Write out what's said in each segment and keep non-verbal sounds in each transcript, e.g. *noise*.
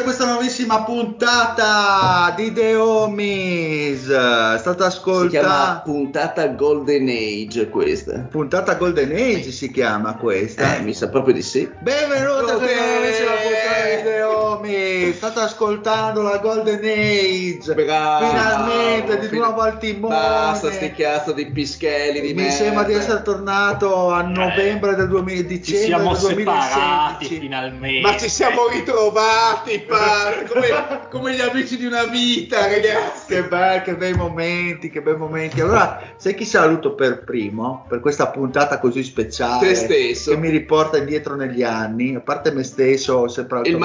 a questa nuovissima puntata di The Homies. Si chiama ascoltando. puntata Golden Age questa. Puntata Golden Age si chiama questa. Eh, mi sa proprio di sì. Benvenuti a questa nuovissima puntata di The Homies. State ascoltando la Golden Age. Bravo. Finalmente di Fin- nuovo al timone. Basta sti cazzo di pischelli di Mi merda. sembra di essere tornato a novembre del 2000, Ci siamo del 2016. separati finalmente. Ma ci siamo ritrovati, padre, come, come gli amici di una vita, ragazzi. Che, bei, che bei momenti, che bei momenti. Allora, sai chi saluto per primo per questa puntata così speciale? Te stesso. Che mi riporta indietro negli anni, a parte me stesso, ho sempre al Il top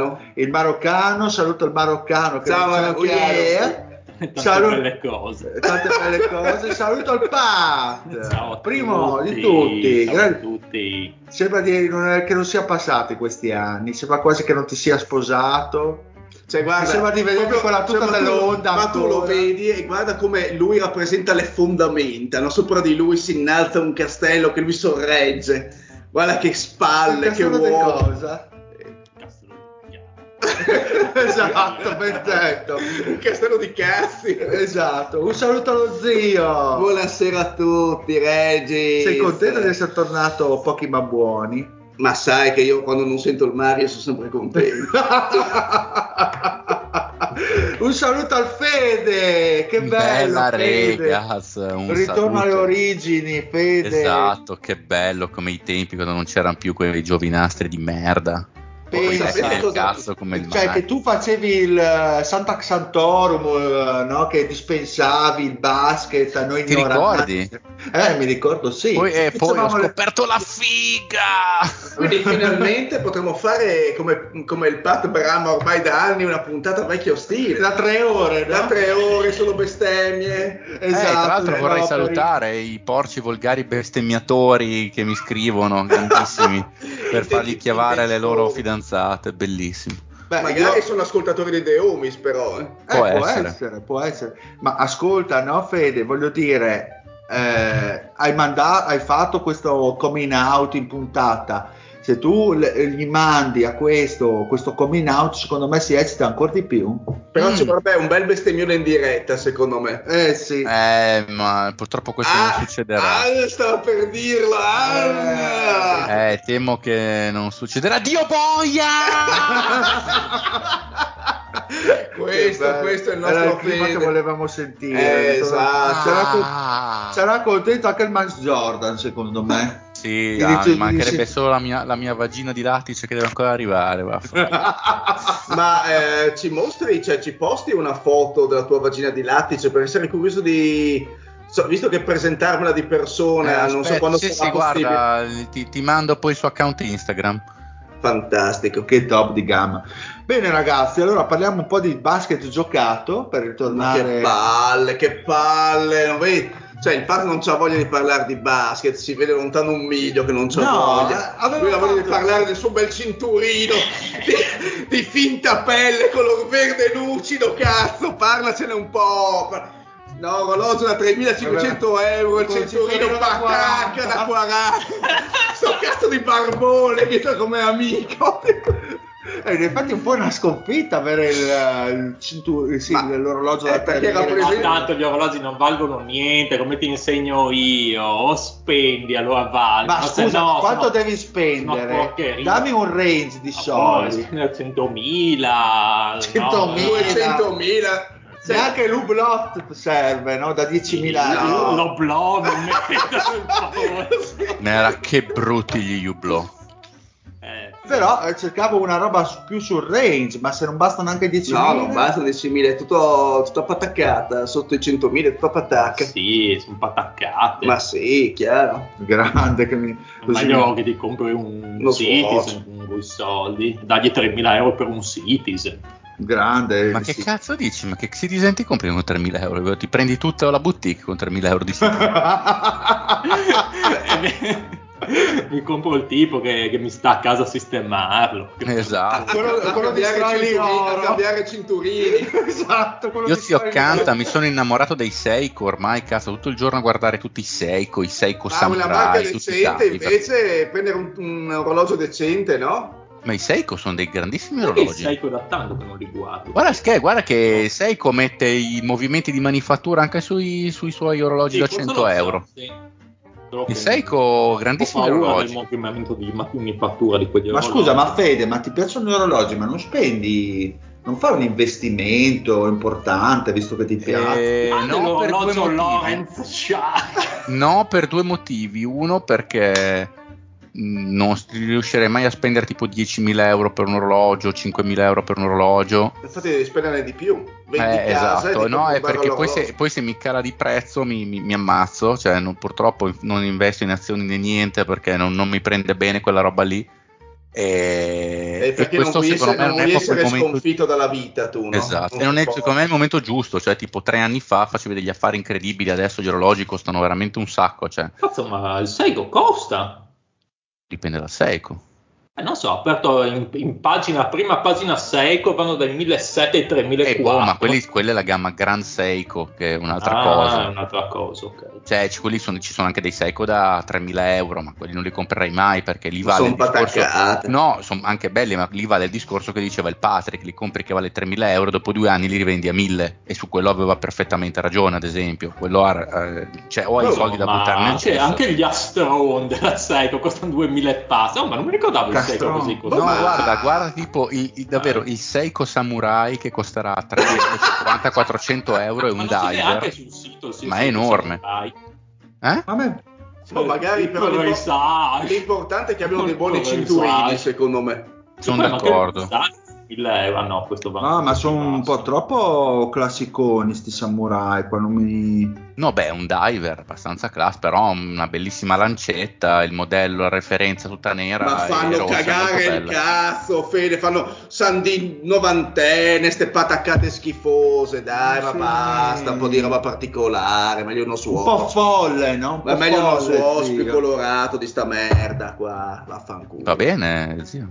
maroccano. Il maroccano, saluto il maroccano. Che Ciao, maroccano. è. Tante Salut- belle cose. Tante belle cose. *laughs* Saluto il Pat, Ciao primo tutti. di tutti. Ciao a Gra- tutti. Sembra di non- che non sia passati questi anni, sembra quasi che non ti sia sposato. Cioè, guarda, sembra di vedere proprio- quella tuta cioè, dell'onda Ma tu lo vedi e guarda come lui rappresenta le fondamenta, no? Sopra di lui si innalza un castello che lui sorregge. Guarda che spalle, che uomo. cosa? *laughs* esatto, perfetto. Un castello di cazzi. Esatto, un saluto allo zio. Buonasera a tutti, Reggi. Sei contento di essere tornato pochi ma buoni? Ma sai che io quando non sento il Mario sono sempre contento. *laughs* un saluto al Fede, che bello. Bella Fede. regas, un Ritorno alle saluto. origini, Fede. Esatto, che bello come i tempi quando non c'erano più quei giovinastri di merda. Pensa. cosa- cazzo come il Cioè mare. che tu facevi il eh, Santa Xantorum, eh, no? che dispensavi il basket a noi Ti ignoranti. ricordi? Eh, mi ricordo, sì. Poi, eh, poi ho Facevamo le- scoperto la figa! Quindi finalmente potremo fare come, come il Pat Brama ormai da anni una puntata vecchio stile. Da tre ore, no? Da tre ore solo bestemmie. Eh, Esatto, tra l'altro vorrei opere. salutare i porci volgari bestemmiatori che mi scrivono, grandissimi, *laughs* per fargli chiavare le loro fidanzate, bellissimo. Beh, Magari io- sono ascoltatori di The Homies però. eh. Eh, Può può essere. essere. può essere. Ma ascolta, no, Fede, voglio dire, eh, hai, manda- hai fatto questo coming out in puntata. Se tu le- gli mandi a questo, questo coming out, secondo me si eccita ancora di più. Però Mm. ci vorrebbe un bel bestemmione in diretta secondo me. Eh sì. Eh, ma purtroppo questo Ah, non succederà. Ah, stavo per dirlo. ah. Eh, temo che non succederà. Dio boia! *laughs* questo, questo è il Era nostro il clima Fede. che volevamo sentire. Eh, esatto. Sarà, con- Ah. sarà contento anche il Max Jordan, secondo me. Sì, Ti ah, dice- mi mancherebbe dice- solo la mia, la mia vagina di lattice che deve ancora arrivare. *laughs* Ma eh, ci mostri, cioè ci posti una foto della tua vagina di lattice per essere curioso di... so, visto che presentarmela di persona, Eh, non so aspetta, quando sì, sarà sì, possibile. guarda, ti, ti mando poi il suo account Instagram. Fantastico. Che top di gamma. Bene ragazzi, allora parliamo un po' di basket giocato per ritornare... che palle, che palle, non vedi? Cioè, il padre non c'ha voglia di parlare di basket, si vede lontano un miglio che non c'ha No, voglia. eh, Lui ha voglia di parlare del suo bel cinturino *laughs* di, di finta pelle, color verde lucido, cazzo, parlacene un po'. No, orologio da 3.500 euro, il cinturino cinturino da patacca 40. da 40. Sto cazzo di barbone che sta come amico. *laughs* Eh, infatti è un po' una sconfitta avere il, il cintu- sì, Ma- l'orologio eh, da era 3.000. preso- Ma tanto gli orologi non valgono niente, come ti insegno io, o spendi allora valgono. Ma se scusa, no, quanto sono- devi spendere? Dammi un range di Ma soldi. spendere 100.000, 100.000. 200.000. Neanche l'Ublot serve, no? Da 10.000 No. euro. Lo blog non metto *laughs* Nera, che brutti gli Hublot. eh, Però eh, cercavo una roba su- più sul range, ma se non bastano anche 10.000... No, non basta 10.000, è tutto, tutto pataccata, sotto i 100.000 è tutto patacca. sì, sono un po' attaccate. Ma sì, chiaro. Grande che mi... così Meglio mi- che ti compri un Lo Citizen con quei soldi, dagli 3.000 euro per un Citizen. Grande. Ma che sì. cazzo dici? Ma che Citizen ti compri con 3.000 euro? Ti prendi tutta la boutique con 3.000 euro di mi compro il tipo che, che mi sta a casa a sistemarlo. esatto. Quello- a, quello di cambiare a oro. cambiare cinturini. *laughs* esatto, quello Io zio oro. mi sono innamorato dei Seiko ormai, cazzo, tutto il giorno a guardare tutti i Seiko, i Seiko Ma una marca Samurai, decente invece prendere un, un orologio decente, no? Ma i Seiko sono dei grandissimi Perché orologi. Seiko da tanto che non li guardo. Guarda che, guarda che Seiko mette i movimenti di manifattura anche sui, sui suoi orologi Sì, da questo 100 lo so, euro. sì. Il Seiko, ho grandissimi paura orologi. del movimento di manifattura di quegli Ma orologi. scusa, ma Fede, ma ti piacciono gli orologi, ma non spendi, non fai un investimento importante visto che ti piace? Eh, Ah, no, per due motivi. Lorenz Shark. No, per due motivi. Uno perché non riuscirei mai a spendere tipo 10.000 euro per un orologio, 5.000 euro per un orologio. Infatti devi spendere di più. Vendi Eh, casa e esatto, no, è un perché poi se, poi se mi cala di prezzo mi, mi- mi ammazzo, cioè non- purtroppo non investo in azioni né niente perché non, non mi prende bene quella roba lì. E, Eh, e perché non questo vuoi secondo essere, me non non è essere momento sconfitto dalla vita tu, no? Esatto, e non è, secondo me è il momento giusto, cioè tipo tre anni fa facevi degli affari incredibili, adesso gli orologi costano veramente un sacco, cioè Cazzo, ma il Seiko costa? Dipende dal Seiko. Eh, non so, ho aperto in, in pagina, prima pagina Seiko, vanno dai 1.700 ai 3.400. E boh, ma quelli- quella è la gamma Grand Seiko, che è un'altra ah, cosa. è un'altra cosa, ok. Cioè, ci, quelli sono, ci sono anche dei Seiko da 3.000 euro, ma quelli non li comprerei mai perché lì vale Sono il discorso. No, sono anche belli, ma lì vale il discorso che diceva il Patrick: li compri che vale 3.000 euro, dopo due anni li rivendi a 1.000. E su quello aveva perfettamente ragione, ad esempio. Quello ha, eh, cioè, o hai i No, soldi da buttare nel cesso. anche gli Astron della Seiko costano 2.000 e passa. Oh, ma non mi ricordavo Castron. così No, costava. Ma- guarda, guarda tipo il, il- davvero il Seiko Samurai che costerà 350-400 euro e Ma un diver. sul sito Ma è enorme. Eh? A me Oh, magari però. L'importante è che abbiano dei buoni cinturini, secondo me. Sono ma d'accordo. Risale? 1.000 euro, ah, no, questo va. No, ma sono un po' troppo classiconi sti samurai, qua non mi... No, beh, è un diver abbastanza class, però una bellissima lancetta, il modello, la referenza tutta nera. Ma fanno rossa, cagare il cazzo, Fede, fanno Sandin novantenne, ste pataccate schifose, dai, ma Sì. basta, un po' di roba particolare, meglio uno Un suo. po' folle, no? Un Ma po' meglio uno folle, suo zio. più colorato di sta merda qua, vaffanculo. Va bene, zio.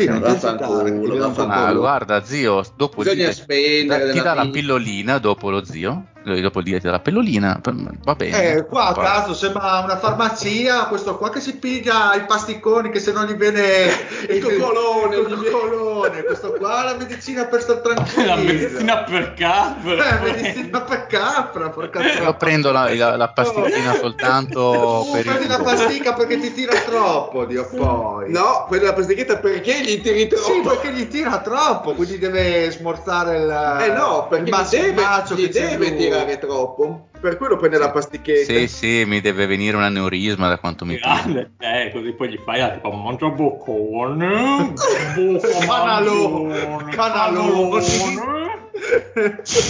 Sì, non ti ti un po' vaffanculo. Ah, culo. guarda, zio, dopo Bisogna dite- spendere ti dà la pillolina dopo lo zio, dopo ti dà la pillolina, per- va bene. Eh, qua a caso sembra una farmacia, questo qua che si piglia i pasticconi che se no gli viene *laughs* Il coccolone, il gli coccolone. questo qua è la medicina per stare *laughs* tranquillo. La medicina per capre. Eh, medicina per capra, porca Io prendo la, la- la pasticchina soltanto Tu *laughs* per prendi la pasticca perché ti tira troppo, Dio poi. No, quella la pasticchetta perché gli tiri troppo? Sì, perché gli tira troppo, quindi deve smorzare il Eh no, perché il gli il deve, macio gli che c'è deve. Tirare troppo. Per quello prende la pasticchetta. Sì, sì, mi deve venire un aneurisma da quanto mi tira. Grande, eh, così poi gli fai ah, tipo mangia boccone, Canalone, canalone. canalone,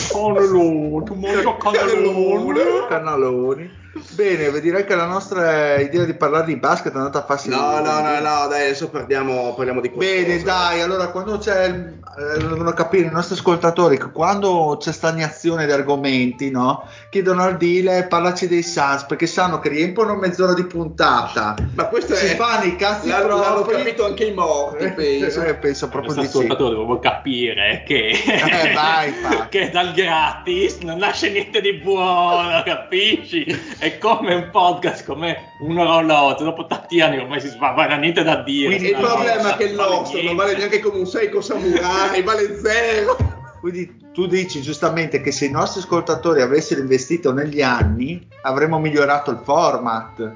canalone, tu mangia canalone. Cannaloni. Bene, direi che la nostra idea di parlare di basket è andata a farsi. No, no, no, no, dai, adesso parliamo, parliamo di qualcosa. Bene, dai, allora quando c'è. Eh, devono capire i nostri ascoltatori che quando c'è stagnazione di argomenti, no? Chiedono al dealer parlaci dei Sans perché sanno che riempiono mezz'ora di puntata. Ma questo si è. fanno i cazzi l'hanno, propri. l'hanno capito anche i morti, penso. Eh, penso proprio Questo di sì. ascoltatore devo capire che, Eh, vai, *laughs* che dal gratis non nasce niente di buono, capisci? È come un podcast, come un orologio, dopo tanti anni ormai si ha niente da dire. Quindi il No, problema è che il vale nostro non vale neanche come un Seiko Samurai, vale zero. Quindi tu dici giustamente che se i nostri ascoltatori avessero investito negli anni avremmo migliorato il format.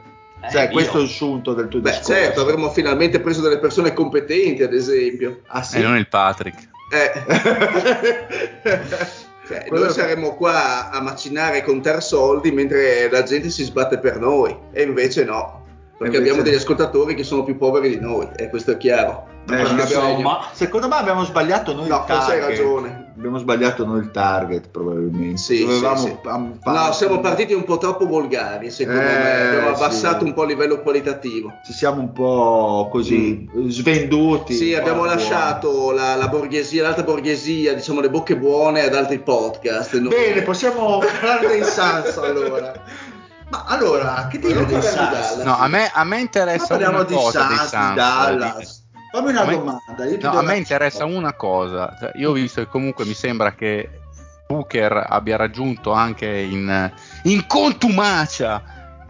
Cioè, Eh, questo io- è il sunto del tuo Beh, discorso. certo, avremmo finalmente preso delle persone competenti, ad esempio. Ah, sì? E non il Patrick. Eh. *laughs* Cioè, noi saremmo qua a macinare e contare soldi mentre la gente si sbatte per noi, e invece no. Perché Invece abbiamo no. degli ascoltatori che sono più poveri di noi, e questo è chiaro. Eh, abbiamo- Secondo me abbiamo sbagliato noi No, forse hai ragione. Abbiamo sbagliato noi il target, probabilmente. Sì, Dovevamo sì, sì. am- fare- No, siamo partiti un po' troppo volgari, secondo Eh, me. Abbiamo abbassato sì. un po' il livello qualitativo. Ci siamo un po' così svenduti. Sì, abbiamo lasciato la, la borghesia, l'alta borghesia, diciamo le bocche buone ad altri podcast. Noi- Bene, possiamo parlare dei Sans *laughs* allora. Ma allora, che dire dei parliamo di? Dallas. No, a me, a me Ma interessa parliamo una di cosa Suns. di Dallas. Fammi una me- domanda. No, a me interessa una cosa. Cioè, io ho visto che comunque mi sembra che Booker abbia raggiunto anche in, in contumacia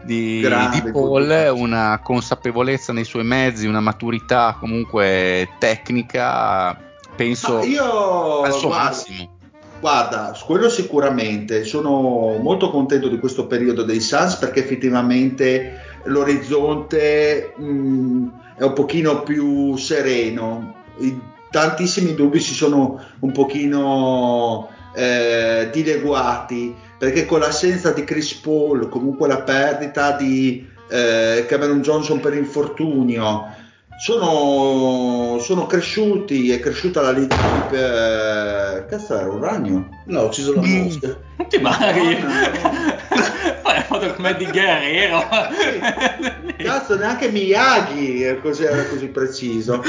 di, Grande di Paul una consapevolezza nei suoi mezzi, una maturità comunque tecnica, penso io al suo guarda, massimo. Guarda, quello sicuramente sono molto contento di questo periodo dei Suns perché effettivamente l'orizzonte mh, è un pochino più sereno. I- tantissimi dubbi si sono un pochino eh, dileguati perché con l'assenza di Chris Paul, comunque la perdita di eh, Cameron Johnson per infortunio, sono, sono cresciuti, è cresciuta la leadership. Eh, cazzo era un ragno? No, ho ucciso la Mm. mosca. Non *laughs* ti mari. No, *laughs* Fai la foto come di Guerrero. Cazzo, neanche Miyagi così, era così preciso.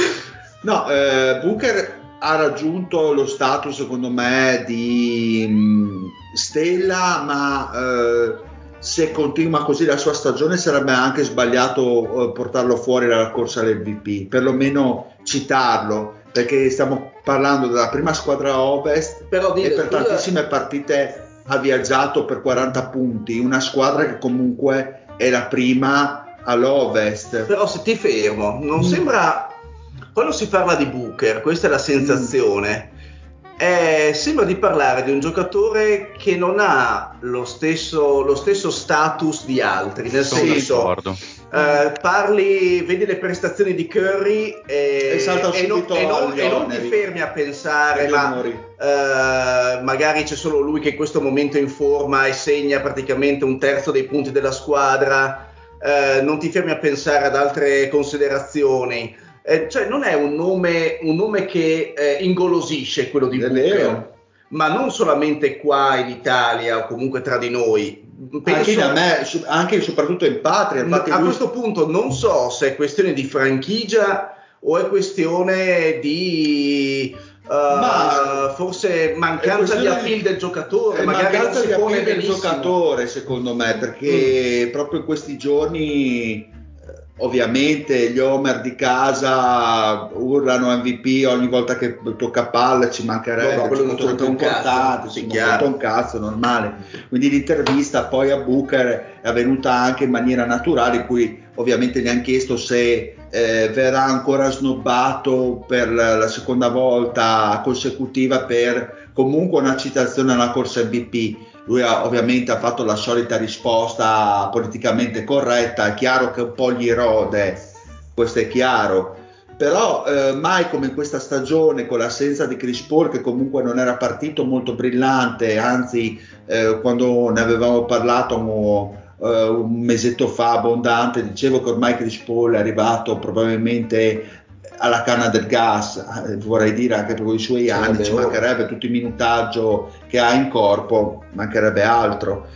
No, eh, Booker ha raggiunto lo status, secondo me, di mh, stella, ma eh, se continua così la sua stagione sarebbe anche sbagliato eh, portarlo fuori dalla corsa all'MVP, perlomeno citarlo, perché stiamo parlando della prima squadra ovest Però e dile, per tantissime partite ha viaggiato per 40 punti, una squadra che comunque è la prima all'ovest. Però se ti fermo, non Mm. sembra. Quando si parla di Booker, questa è la sensazione. eh, sembra di parlare di un giocatore che non ha lo stesso, lo stesso status di altri, nel Sono senso, eh, parli, vedi le prestazioni di Curry e, E salta e non, e non- e non ti fermi a pensare, ma eh, magari c'è solo lui che in questo momento è in forma e segna praticamente un terzo dei punti della squadra, eh, non ti fermi a pensare ad altre considerazioni. Eh, cioè non è un nome, un nome che eh, ingolosisce quello di Booker, ma non solamente qua in Italia o comunque tra di noi. Anche, Penso- da me, anche e soprattutto in patria. Infatti a lui- questo punto non so se è questione di franchigia o è questione di eh, Ma- forse è mancanza di appeal del giocatore, è magari non mancanza si di pone appeal del giocatore, secondo me, perché proprio in questi giorni. eh, Ovviamente gli Homer di casa urlano MVP ogni volta che tocca palla, ci mancherebbe, No, no, quello ci sì, non chiaro. conta un cazzo, normale. Quindi l'intervista poi a Booker è avvenuta anche in maniera naturale, in cui ovviamente gli hanno chiesto se eh, verrà ancora snobbato per la, seconda volta consecutiva per comunque una citazione alla corsa MVP. Lui ha, ovviamente ha fatto la solita risposta politicamente corretta, è chiaro che un po' gli rode, questo è chiaro. Però eh, mai come in questa stagione con l'assenza di Chris Paul che comunque non era partito molto brillante, anzi eh, quando ne avevamo parlato eh, un mesetto fa abbondante, dicevo che ormai Chris Paul è arrivato probabilmente alla canna del gas, eh, vorrei dire anche per i suoi anni, ci mancherebbe tutto il minutaggio che ha in corpo, mancherebbe altro.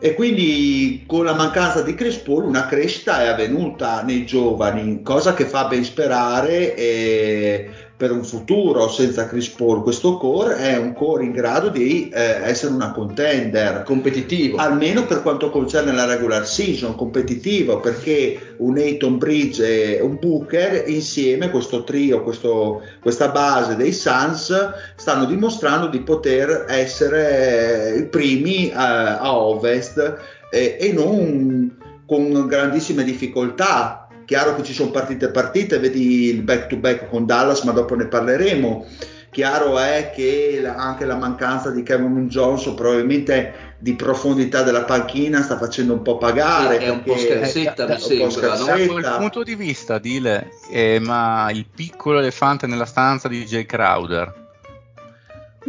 E quindi con la mancanza di Chris Paul una crescita è avvenuta nei giovani, cosa che fa ben sperare eh, per un futuro senza Chris Paul. Questo core è un core in grado di eh, essere una contender. Competitivo. Almeno per quanto concerne la regular season, competitivo, perché un Ayton Bridge e un Booker insieme, questo trio, questo, questa base dei Suns, stanno dimostrando di poter essere i primi a, a ovest eh, e non con grandissime difficoltà Chiaro che ci sono partite e partite, vedi il back to back con Dallas, ma dopo ne parleremo. Chiaro è che la, anche la mancanza di Kevin Johnson probabilmente di profondità della panchina sta facendo un po' pagare. Sì, è un po' scherzetta, mi sembra. Da quel punto di vista, Dile, eh, ma il piccolo elefante nella stanza di Jay Crowder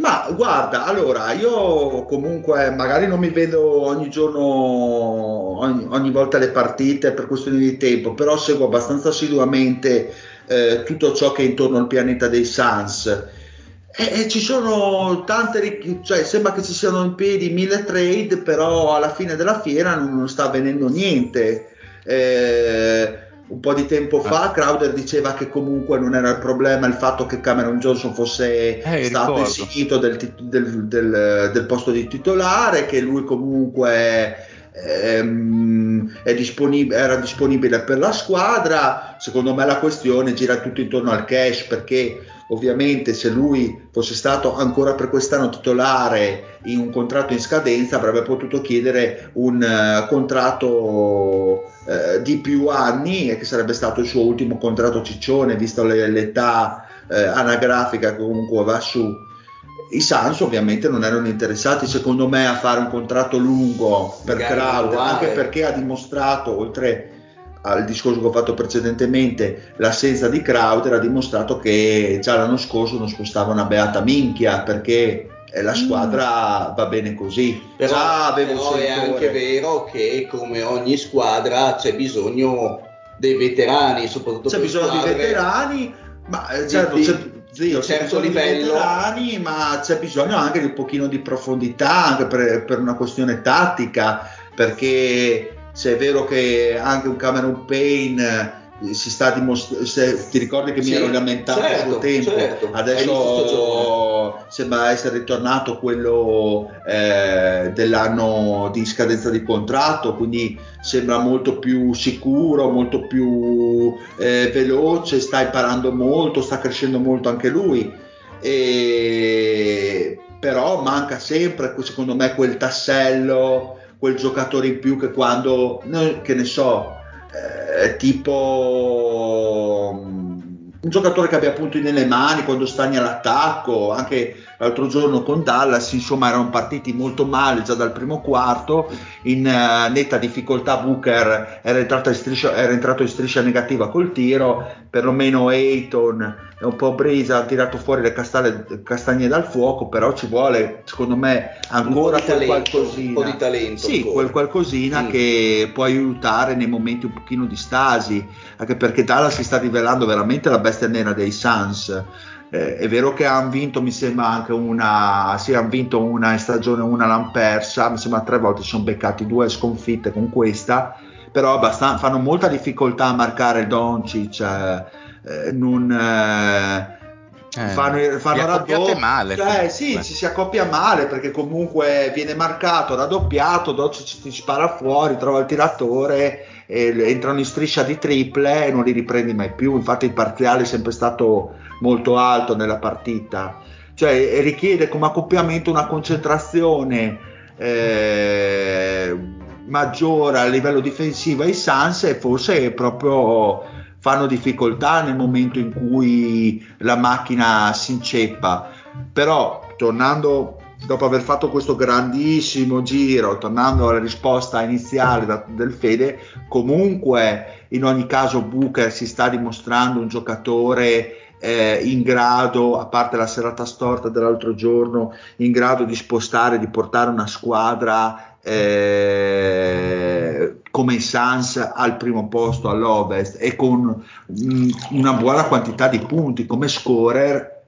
ma guarda, allora io comunque magari non mi vedo ogni giorno, ogni, ogni volta le partite per questioni di tempo, però seguo abbastanza assiduamente eh, tutto ciò che è intorno al pianeta dei Suns. E, e ci sono tante, cioè sembra che ci siano in piedi mille trade, però alla fine della fiera non, non sta avvenendo niente. Eh, un po' di tempo fa ah. Crowder diceva che comunque non era il problema il fatto che Cameron Johnson fosse eh, stato insignito del, del, del, del, posto di titolare, che lui comunque ehm, disponib- era disponibile per la squadra. Secondo me la questione gira tutto intorno al cash perché ovviamente se lui fosse stato ancora per quest'anno titolare in un contratto in scadenza avrebbe potuto chiedere un uh, contratto uh, di più anni e che sarebbe stato il suo ultimo contratto ciccione visto le, l'età uh, anagrafica che comunque va su. I Suns ovviamente non erano interessati secondo me a fare un contratto lungo per Crowder anche perché ha dimostrato oltre al discorso che ho fatto precedentemente, l'assenza di Crowder ha dimostrato che già l'anno scorso non spostava una beata minchia perché la squadra mm. va bene così. Però, però è anche vero che come ogni squadra c'è bisogno dei veterani, soprattutto c'è bisogno di veterani, ma eh, certo, di, c'è, zio, c'è certo livello. veterani, ma c'è bisogno anche di un pochino di profondità anche per, per una questione tattica, perché se è vero che anche un Cameron Payne eh, si sta dimostrando, ti ricordi che sì, mi ero lamentato certo, tempo, certo. adesso sembra essere ritornato quello eh, dell'anno di scadenza di contratto, quindi sembra molto più sicuro, molto più eh, veloce, sta imparando molto, sta crescendo molto anche lui. E, però manca sempre, secondo me, quel tassello quel giocatore in più che quando, che ne so, eh, tipo mm, un giocatore che abbia punti nelle mani quando stagna all'attacco, anche l'altro giorno con Dallas, insomma erano partiti molto male già dal primo quarto, in uh, netta difficoltà Booker era entrato, in striscia, era entrato in striscia negativa col tiro, perlomeno Ayton e un po' Brisa hanno tirato fuori le castagne, castagne, dal fuoco, però ci vuole secondo me ancora quel talento, qualcosina, un po' di talento, sì, quel qualcosina mm. che può aiutare nei momenti un pochino di stasi, anche perché Dallas si sta rivelando veramente la bestia nera dei Suns. Eh, è vero che hanno vinto, mi sembra anche una, sì, hanno vinto una in stagione, una l'hanno persa, mi sembra tre volte sono beccati due sconfitte con questa, però fanno molta difficoltà a marcare Doncic. Eh, eh, non eh, fanno, fanno raddoppi male cioè, sì, ci si accoppia male perché comunque viene marcato raddoppiato Doncic ti spara fuori trova il tiratore entrano in striscia di triple e non li riprendi mai più. Infatti il parziale è sempre stato molto alto nella partita. Cioè richiede come accoppiamento una concentrazione eh, maggiore a livello difensivo ai Sans e forse proprio fanno difficoltà nel momento in cui la macchina si inceppa. Però tornando dopo aver fatto questo grandissimo giro, tornando alla risposta iniziale da, del Fede, comunque in ogni caso Booker si sta dimostrando un giocatore eh, in grado, a parte la serata storta dell'altro giorno, in grado di spostare, di portare una squadra eh, come i Suns al primo posto all'Ovest e con una buona quantità di punti come scorer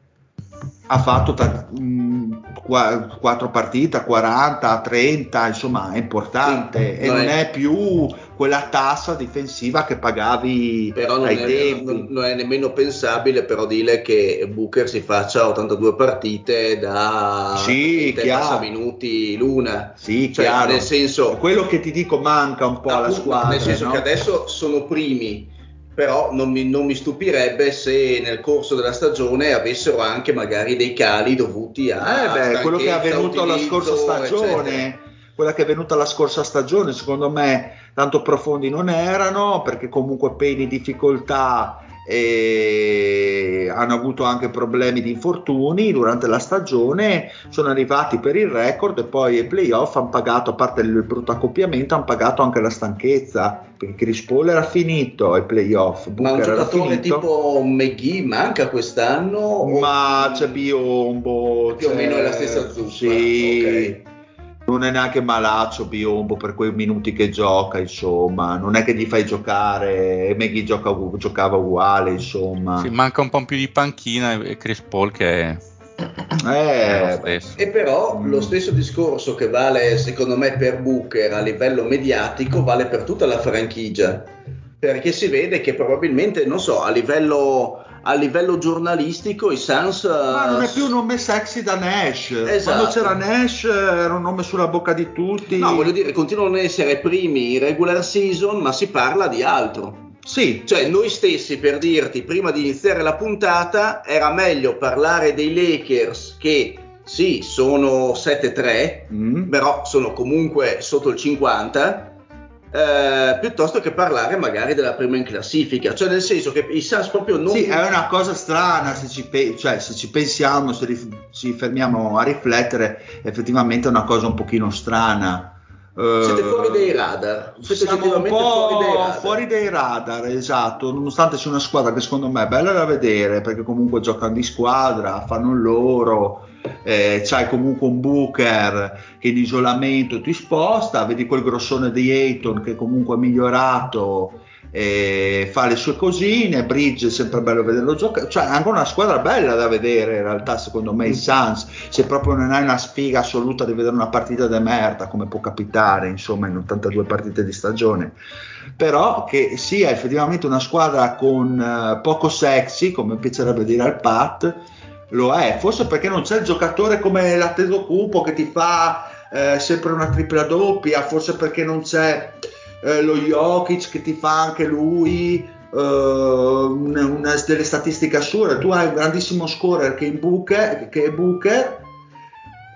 ha fatto ta- mh, qua- 4 partite, 40, 30, insomma è importante Sì, e non è- è più quella tassa difensiva che pagavi Però non ai è, tempi. non- non è nemmeno pensabile però dire che Booker si faccia 82 partite da Sì, 30 e chiaro. passa minuti l'una. Sì, Cioè, chiaro. nel senso, quello che ti dico manca un po' alla squadra. nel senso no? che adesso sono primi, però non mi, non mi stupirebbe se nel corso della stagione avessero anche magari dei cali dovuti a Eh beh, quello che è avvenuto la scorsa stagione, eccetera. quella che è venuta la scorsa stagione, secondo me tanto profondi non erano, perché comunque peni difficoltà e hanno avuto anche problemi di infortuni durante la stagione, sono arrivati per il record e poi ai playoff hanno pagato, a parte il brutto accoppiamento, hanno pagato anche la stanchezza, perché Chris Paul era finito ai playoff, Ma un Booker giocatore tipo McGee manca quest'anno? o- Ma c'è Biombo. Più o c'è- meno è la stessa zuppa, Sì. ok. Non è neanche malaccio Biombo per quei minuti che gioca, insomma. Non è che gli fai giocare. E Maggie gioca- giocava uguale, insomma. Sì, manca un po' più di panchina e Chris Paul che è Eh. E però Mm. lo stesso discorso che vale secondo me per Booker a livello mediatico vale per tutta la franchigia. Perché si vede che probabilmente, non so, a livello, a livello giornalistico i Suns... ma non è eh, più un nome sexy da Nash. Esatto. Quando c'era Nash era un nome sulla bocca di tutti. No, voglio dire, continuano ad essere primi in regular season, ma si parla di altro. Sì, Cioè, noi stessi, per dirti, prima di iniziare la puntata, era meglio parlare dei Lakers che sì, sono 7-3, Mm. però sono comunque sotto il 50, eh, piuttosto che parlare magari della prima in classifica. Cioè, nel senso che i Suns proprio non... Sì, è una cosa strana se ci, pe- cioè, se ci pensiamo, se rif- ci fermiamo a riflettere, effettivamente è una cosa un pochino strana. Eh, Siete fuori dai radar. Siete Siamo un po' fuori dai radar. fuori dai radar, esatto, nonostante sia una squadra che secondo me è bella da vedere, perché comunque giocano di squadra, fanno loro, eh, c'hai comunque un Booker che in isolamento ti sposta, vedi quel grossone di Ayton che comunque è migliorato, eh, fa le sue cosine, Bridge è sempre bello vederlo giocare, cioè anche una squadra bella da vedere in realtà secondo me i Suns, se proprio non hai una sfiga assoluta di vedere una partita di merda come può capitare insomma in 82 partite di stagione, però che sia effettivamente una squadra con eh, poco sexy come piacerebbe dire al Pat, lo è, forse perché non c'è il giocatore come l'Atteso Cupo che ti fa eh, sempre una tripla doppia, forse perché non c'è eh, lo Jokic che ti fa anche lui eh, una, una delle statistiche assurde. Tu hai un grandissimo scorer che, in Booker, che è Booker,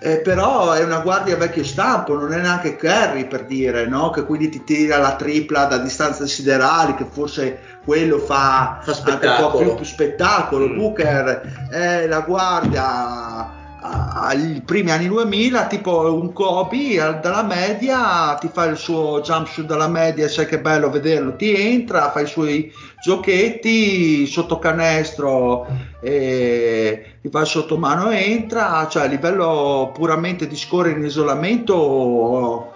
eh, però è una guardia vecchio stampo, non è neanche Curry per dire, no? che quindi ti tira la tripla da distanze siderali, che forse quello fa, Fa anche un po' spettacolo. più, più spettacolo. Mm. Booker è la guardia ai primi anni 2000 tipo un Kobe al- dalla media ti fa il suo jump shoot dalla media sai che bello vederlo ti entra fa i suoi giochetti sotto canestro e ti fa il sottomano e entra cioè a livello puramente di score in isolamento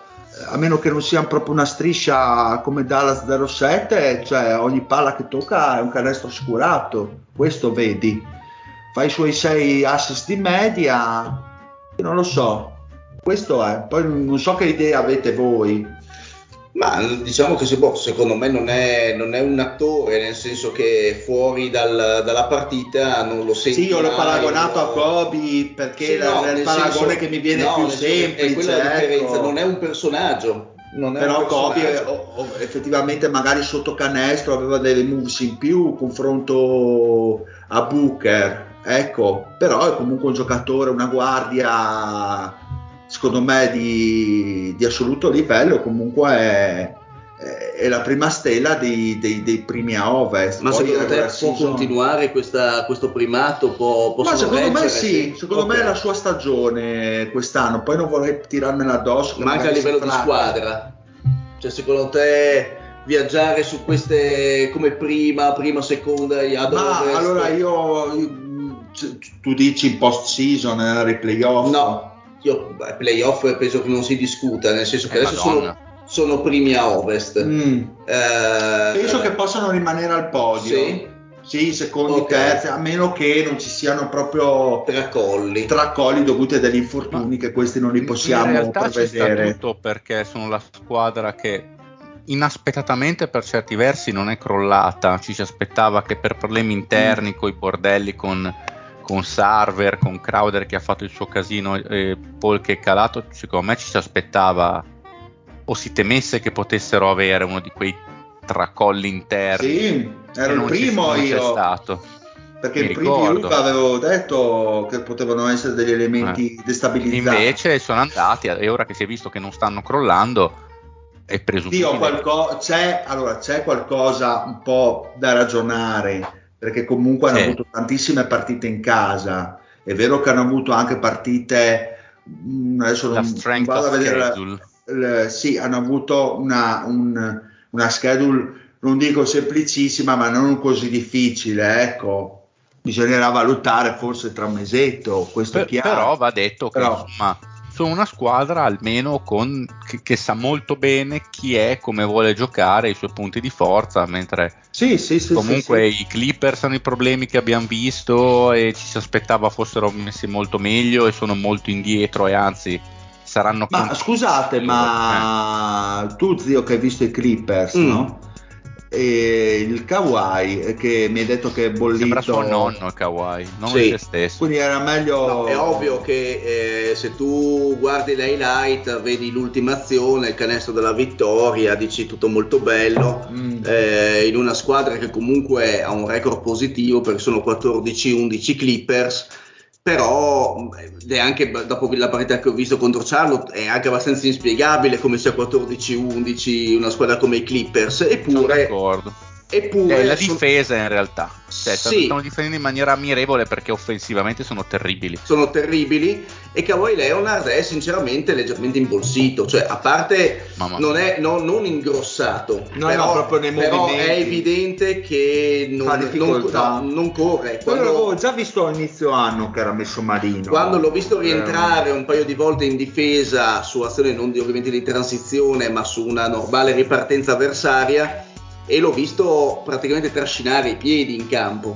a meno che non sia proprio una striscia come Dallas 07 cioè ogni palla che tocca è un canestro oscurato questo vedi fa i suoi 6 assist di media, non lo so, questo è, poi non so che idea avete voi. Ma diciamo che se, boh, secondo me non è, non è un attore, nel senso che fuori dal- dalla partita non lo senti. Sì, io l'ho paragonato no. a Kobe perché Sì, è no, il nel paragone senso- che mi viene no, più semplice. È quella la differenza, ecco. non è un personaggio. Non è Però Kobe personaggio. o- o- effettivamente magari sotto canestro aveva delle moves in più confronto a Booker, ecco, però è comunque un giocatore, una guardia secondo me di, di assoluto livello, comunque è, è la prima stella dei, dei- dei primi a ovest. Ma Poi secondo te può season- continuare questa- questo primato? Può, Ma secondo me sì, secondo me Ok. è la sua stagione quest'anno, poi non vorrei tirarmela addosso. Ma anche a livello di squadra. Cioè, secondo te viaggiare su queste come prima, prima, seconda, ad Ma allora io, io- tu dici in post season, eh, playoff? No, io beh, playoff penso che non si discuta, nel senso che Eh, adesso Madonna. sono, sono primi a ovest. Mm. Eh, Penso che possano rimanere al podio. Sì, Sì, secondi, Ok. terzi, a meno che non ci siano proprio Tracolli. tracolli dovuti a degli infortuni che questi non li In possiamo realtà ci sta prevedere. tutto perché sono la squadra che inaspettatamente per certi versi non è crollata. Ci si aspettava che per problemi interni, coi bordelli con, con Sarver, con Crowder che ha fatto il suo casino e Paul che è calato, secondo me ci si aspettava o si temesse che potessero avere uno di quei tracolli interni. Sì, ero il primo c'è io. stato. Perché Mi preview ricordo. avevo detto che potevano essere degli elementi destabilizzanti. Invece sono andati e ora che si è visto che non stanno crollando è presumibile. Dio, qualco- c'è, allora, c'è qualcosa un po' da ragionare, perché comunque hanno Sì. avuto tantissime partite in casa. È vero che hanno avuto anche partite. mm, Adesso la non, vado a vedere. la- sì, hanno avuto una, un- una schedule, non dico semplicissima, ma non così difficile. Ecco, bisognerà valutare forse tra un mesetto. Questo è chiaro. però va detto che Però- insomma sono una squadra almeno con, che, che sa molto bene chi è, come vuole giocare, i suoi punti di forza, mentre Sì, sì, sì. comunque sì, sì. i Clippers hanno i problemi che abbiamo visto e ci si aspettava fossero messi molto meglio e sono molto indietro e anzi saranno Ma con- scusate, ma tu zio che hai visto i Clippers, Mm. no? E il Kawhi eh, che mi hai detto che è bollito. sembra suo nonno il Kawhi, non Sì. se stesso. Quindi era meglio. No, è ovvio che eh, se tu guardi le highlight, vedi l'ultima azione, il canestro della vittoria, dici tutto molto bello. Mm. eh, in una squadra che comunque ha un record positivo perché sono 14-11 Clippers però è anche dopo la partita che ho visto contro Charlotte è anche abbastanza inspiegabile come sia 14-11 una squadra come i Clippers eppure. Eppure È la difesa in realtà, cioè, Sì. stanno difendendo in maniera ammirevole perché offensivamente sono terribili. sono terribili e Kawhi Leonard è sinceramente leggermente imbolsito cioè a parte non è non, non ingrossato No, però, no, proprio nei però movimenti. è evidente che non, non, no, non corre Quello Quando- l'avevo già visto a inizio anno che era messo malino. Quando l'ho visto Eh, rientrare un paio di volte in difesa su azione non di, ovviamente di transizione, ma su una normale ripartenza avversaria e l'ho visto praticamente trascinare i piedi in campo.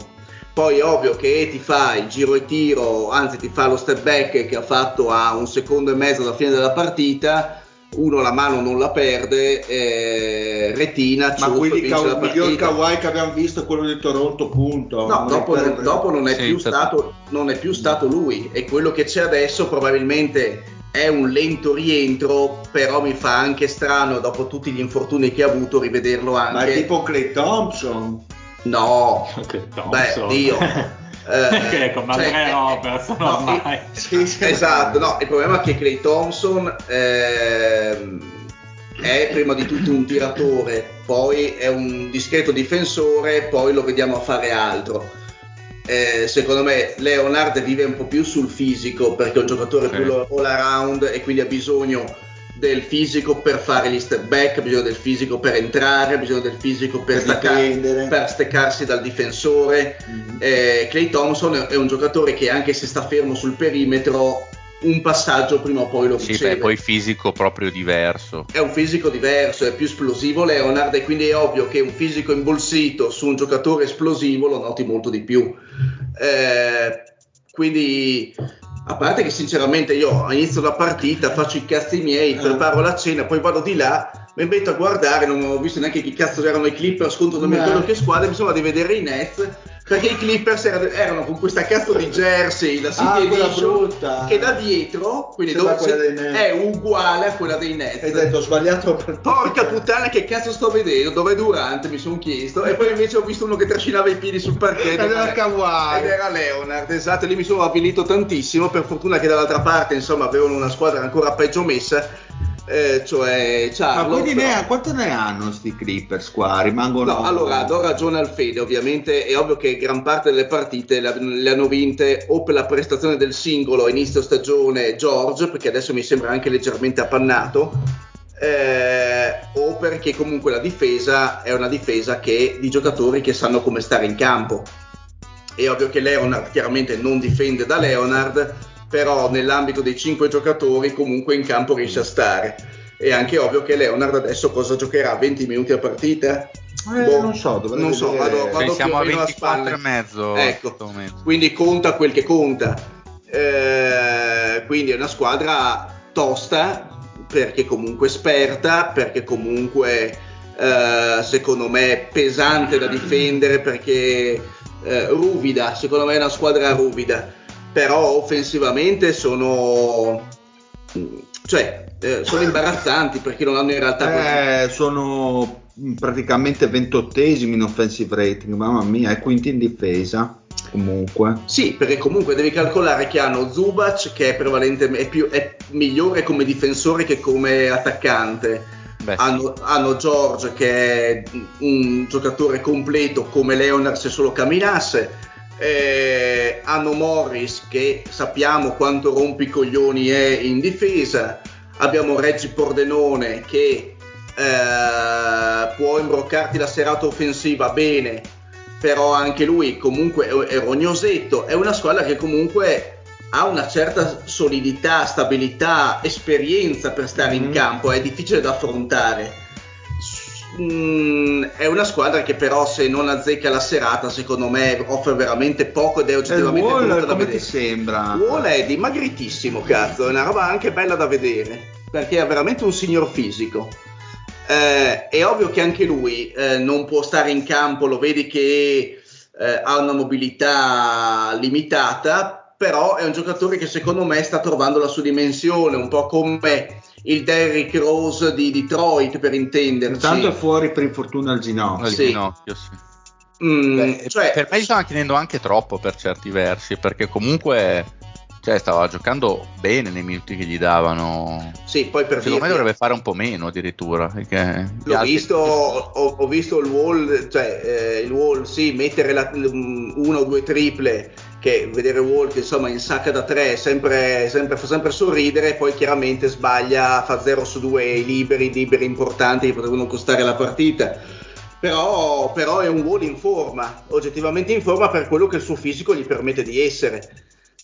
Poi è ovvio che ti fa il giro e tiro, anzi ti fa lo step back che ha fatto a un secondo e mezzo dalla fine della partita, uno la mano non la perde, eh, retina, Ma ciuffo, quindi vince la il miglior partita. Kawhi che abbiamo visto è quello di Toronto, punto. No, dopo, non, per- dopo non, è Sì, più certo. stato, non è più stato lui e quello che c'è adesso probabilmente è un lento rientro, però mi fa anche strano dopo tutti gli infortuni che ha avuto rivederlo anche. Ma è tipo Clay Thompson. No, beh, Thompson. Dio. *laughs* Eh, che è come cioè, Andre eh, Robertson no, ormai. eh, Sì, sì. Esatto, no, il problema è che Clay Thompson ehm, è prima di tutto un tiratore, poi è un discreto difensore, poi lo vediamo a fare altro. Eh, secondo me Leonard vive un po' più sul fisico perché è un giocatore Sì. più all around e quindi ha bisogno del fisico per fare gli step back, ha bisogno del fisico per entrare, ha bisogno del fisico per, Per staccar- per staccarsi dal difensore. Mm. Eh, Clay Thompson è un giocatore che anche se sta fermo sul perimetro, un passaggio prima o poi lo Sì, riceve. beh, poi fisico proprio diverso. È un fisico diverso, è più esplosivo Leonard e quindi è ovvio che un fisico imbolsito su un giocatore esplosivo lo noti molto di più. Eh, quindi, a parte che sinceramente io inizio la partita, faccio i cazzi miei, Eh. preparo la cena, poi vado di là, mi metto a guardare, non ho visto neanche chi cazzo erano i Clippers contro non mi Eh. ricordo che squadra, mi sembra di vedere i Nets. Perché i Clippers erano, erano con questa cazzo di jersey, la Ah, City quella Edition, brutta. che da dietro, quindi dove- quella è uguale a quella dei Nets. Hai detto ho sbagliato per Porca puttana, che cazzo sto vedendo? Dov'è Durante? Mi sono chiesto. E poi invece ho visto uno che trascinava i piedi sul parquet. Ed era Kawhi. Ed era Leonard, esatto. Lì mi sono avvilito tantissimo. Per fortuna che dall'altra parte, insomma, avevano una squadra ancora peggio messa. Eh, cioè, Ma Charlotte. quindi però- ne, quanto ne hanno sti Clippers qua? Rimangono... No, allora do ragione al Fede, ovviamente è ovvio che gran parte delle partite le, le hanno vinte o per la prestazione del singolo inizio stagione George, perché adesso mi sembra anche leggermente appannato, eh, o perché comunque la difesa è una difesa che, di giocatori che sanno come stare in campo. È ovvio che Leonard chiaramente non difende da Leonard, però nell'ambito dei cinque giocatori comunque in campo riesce a stare. È anche ovvio che Leonard adesso cosa giocherà? 20 minuti a partita? Eh, Boh, non so, dovrei non so, vado- vado Sì, siamo più o a meno alla 24 e spalla. mezzo Ecco. in questo momento. quindi conta quel che conta. Eh, quindi è una squadra tosta perché comunque esperta, perché comunque eh, secondo me pesante da difendere, perché eh, ruvida, secondo me è una squadra ruvida, però offensivamente sono, cioè, eh, sono *laughs* imbarazzanti perché non hanno in realtà... Eh, sono praticamente ventottesimi in offensive rating, mamma mia, e quinti in difesa. Comunque, Sì, perché comunque devi calcolare che hanno Zubac che è prevalentemente è più, è migliore come difensore che come attaccante. Hanno, hanno George che è un giocatore completo come Leonard se solo camminasse. Eh, hanno Morris che sappiamo quanto rompicoglioni è in difesa. Abbiamo Reggi Pordenone che eh, può imbroccarti la serata offensiva bene, però anche lui comunque è, è rognosetto. È una squadra che comunque ha una certa solidità, stabilità, esperienza per stare in Mhm. campo, è difficile da affrontare. Mm, è una squadra che però se non azzecca la serata secondo me offre veramente poco ed è oggettivamente Wall brutta da come ti vedere. sembra? Wall è dimagritissimo, cazzo, è una roba anche bella da vedere, perché ha veramente un signor fisico. Eh, è ovvio che anche lui eh, non può stare in campo, lo vedi che eh, ha una mobilità limitata, però è un giocatore che secondo me sta trovando la sua dimensione, un po' come il Derrick Rose di Detroit, per intenderci. Intanto è fuori per infortunio al ginocchio. Al sì. ginocchio, sì. Mm, Beh, cioè, per me gli stava chiedendo anche troppo per certi versi, perché comunque cioè, stava giocando bene nei minuti che gli davano. sì, poi per Secondo me dirti- dovrebbe fare un po' meno addirittura. L'ho altri- visto, ho, ho visto il wall, cioè eh, il wall, sì, mettere la, una o due triple, che vedere che insomma insacca da tre, sempre, sempre, fa sempre sorridere, poi chiaramente sbaglia, fa 0 su 2 liberi, liberi importanti che potevano costare la partita. Però, però è un wall in forma, oggettivamente in forma per quello che il suo fisico gli permette di essere.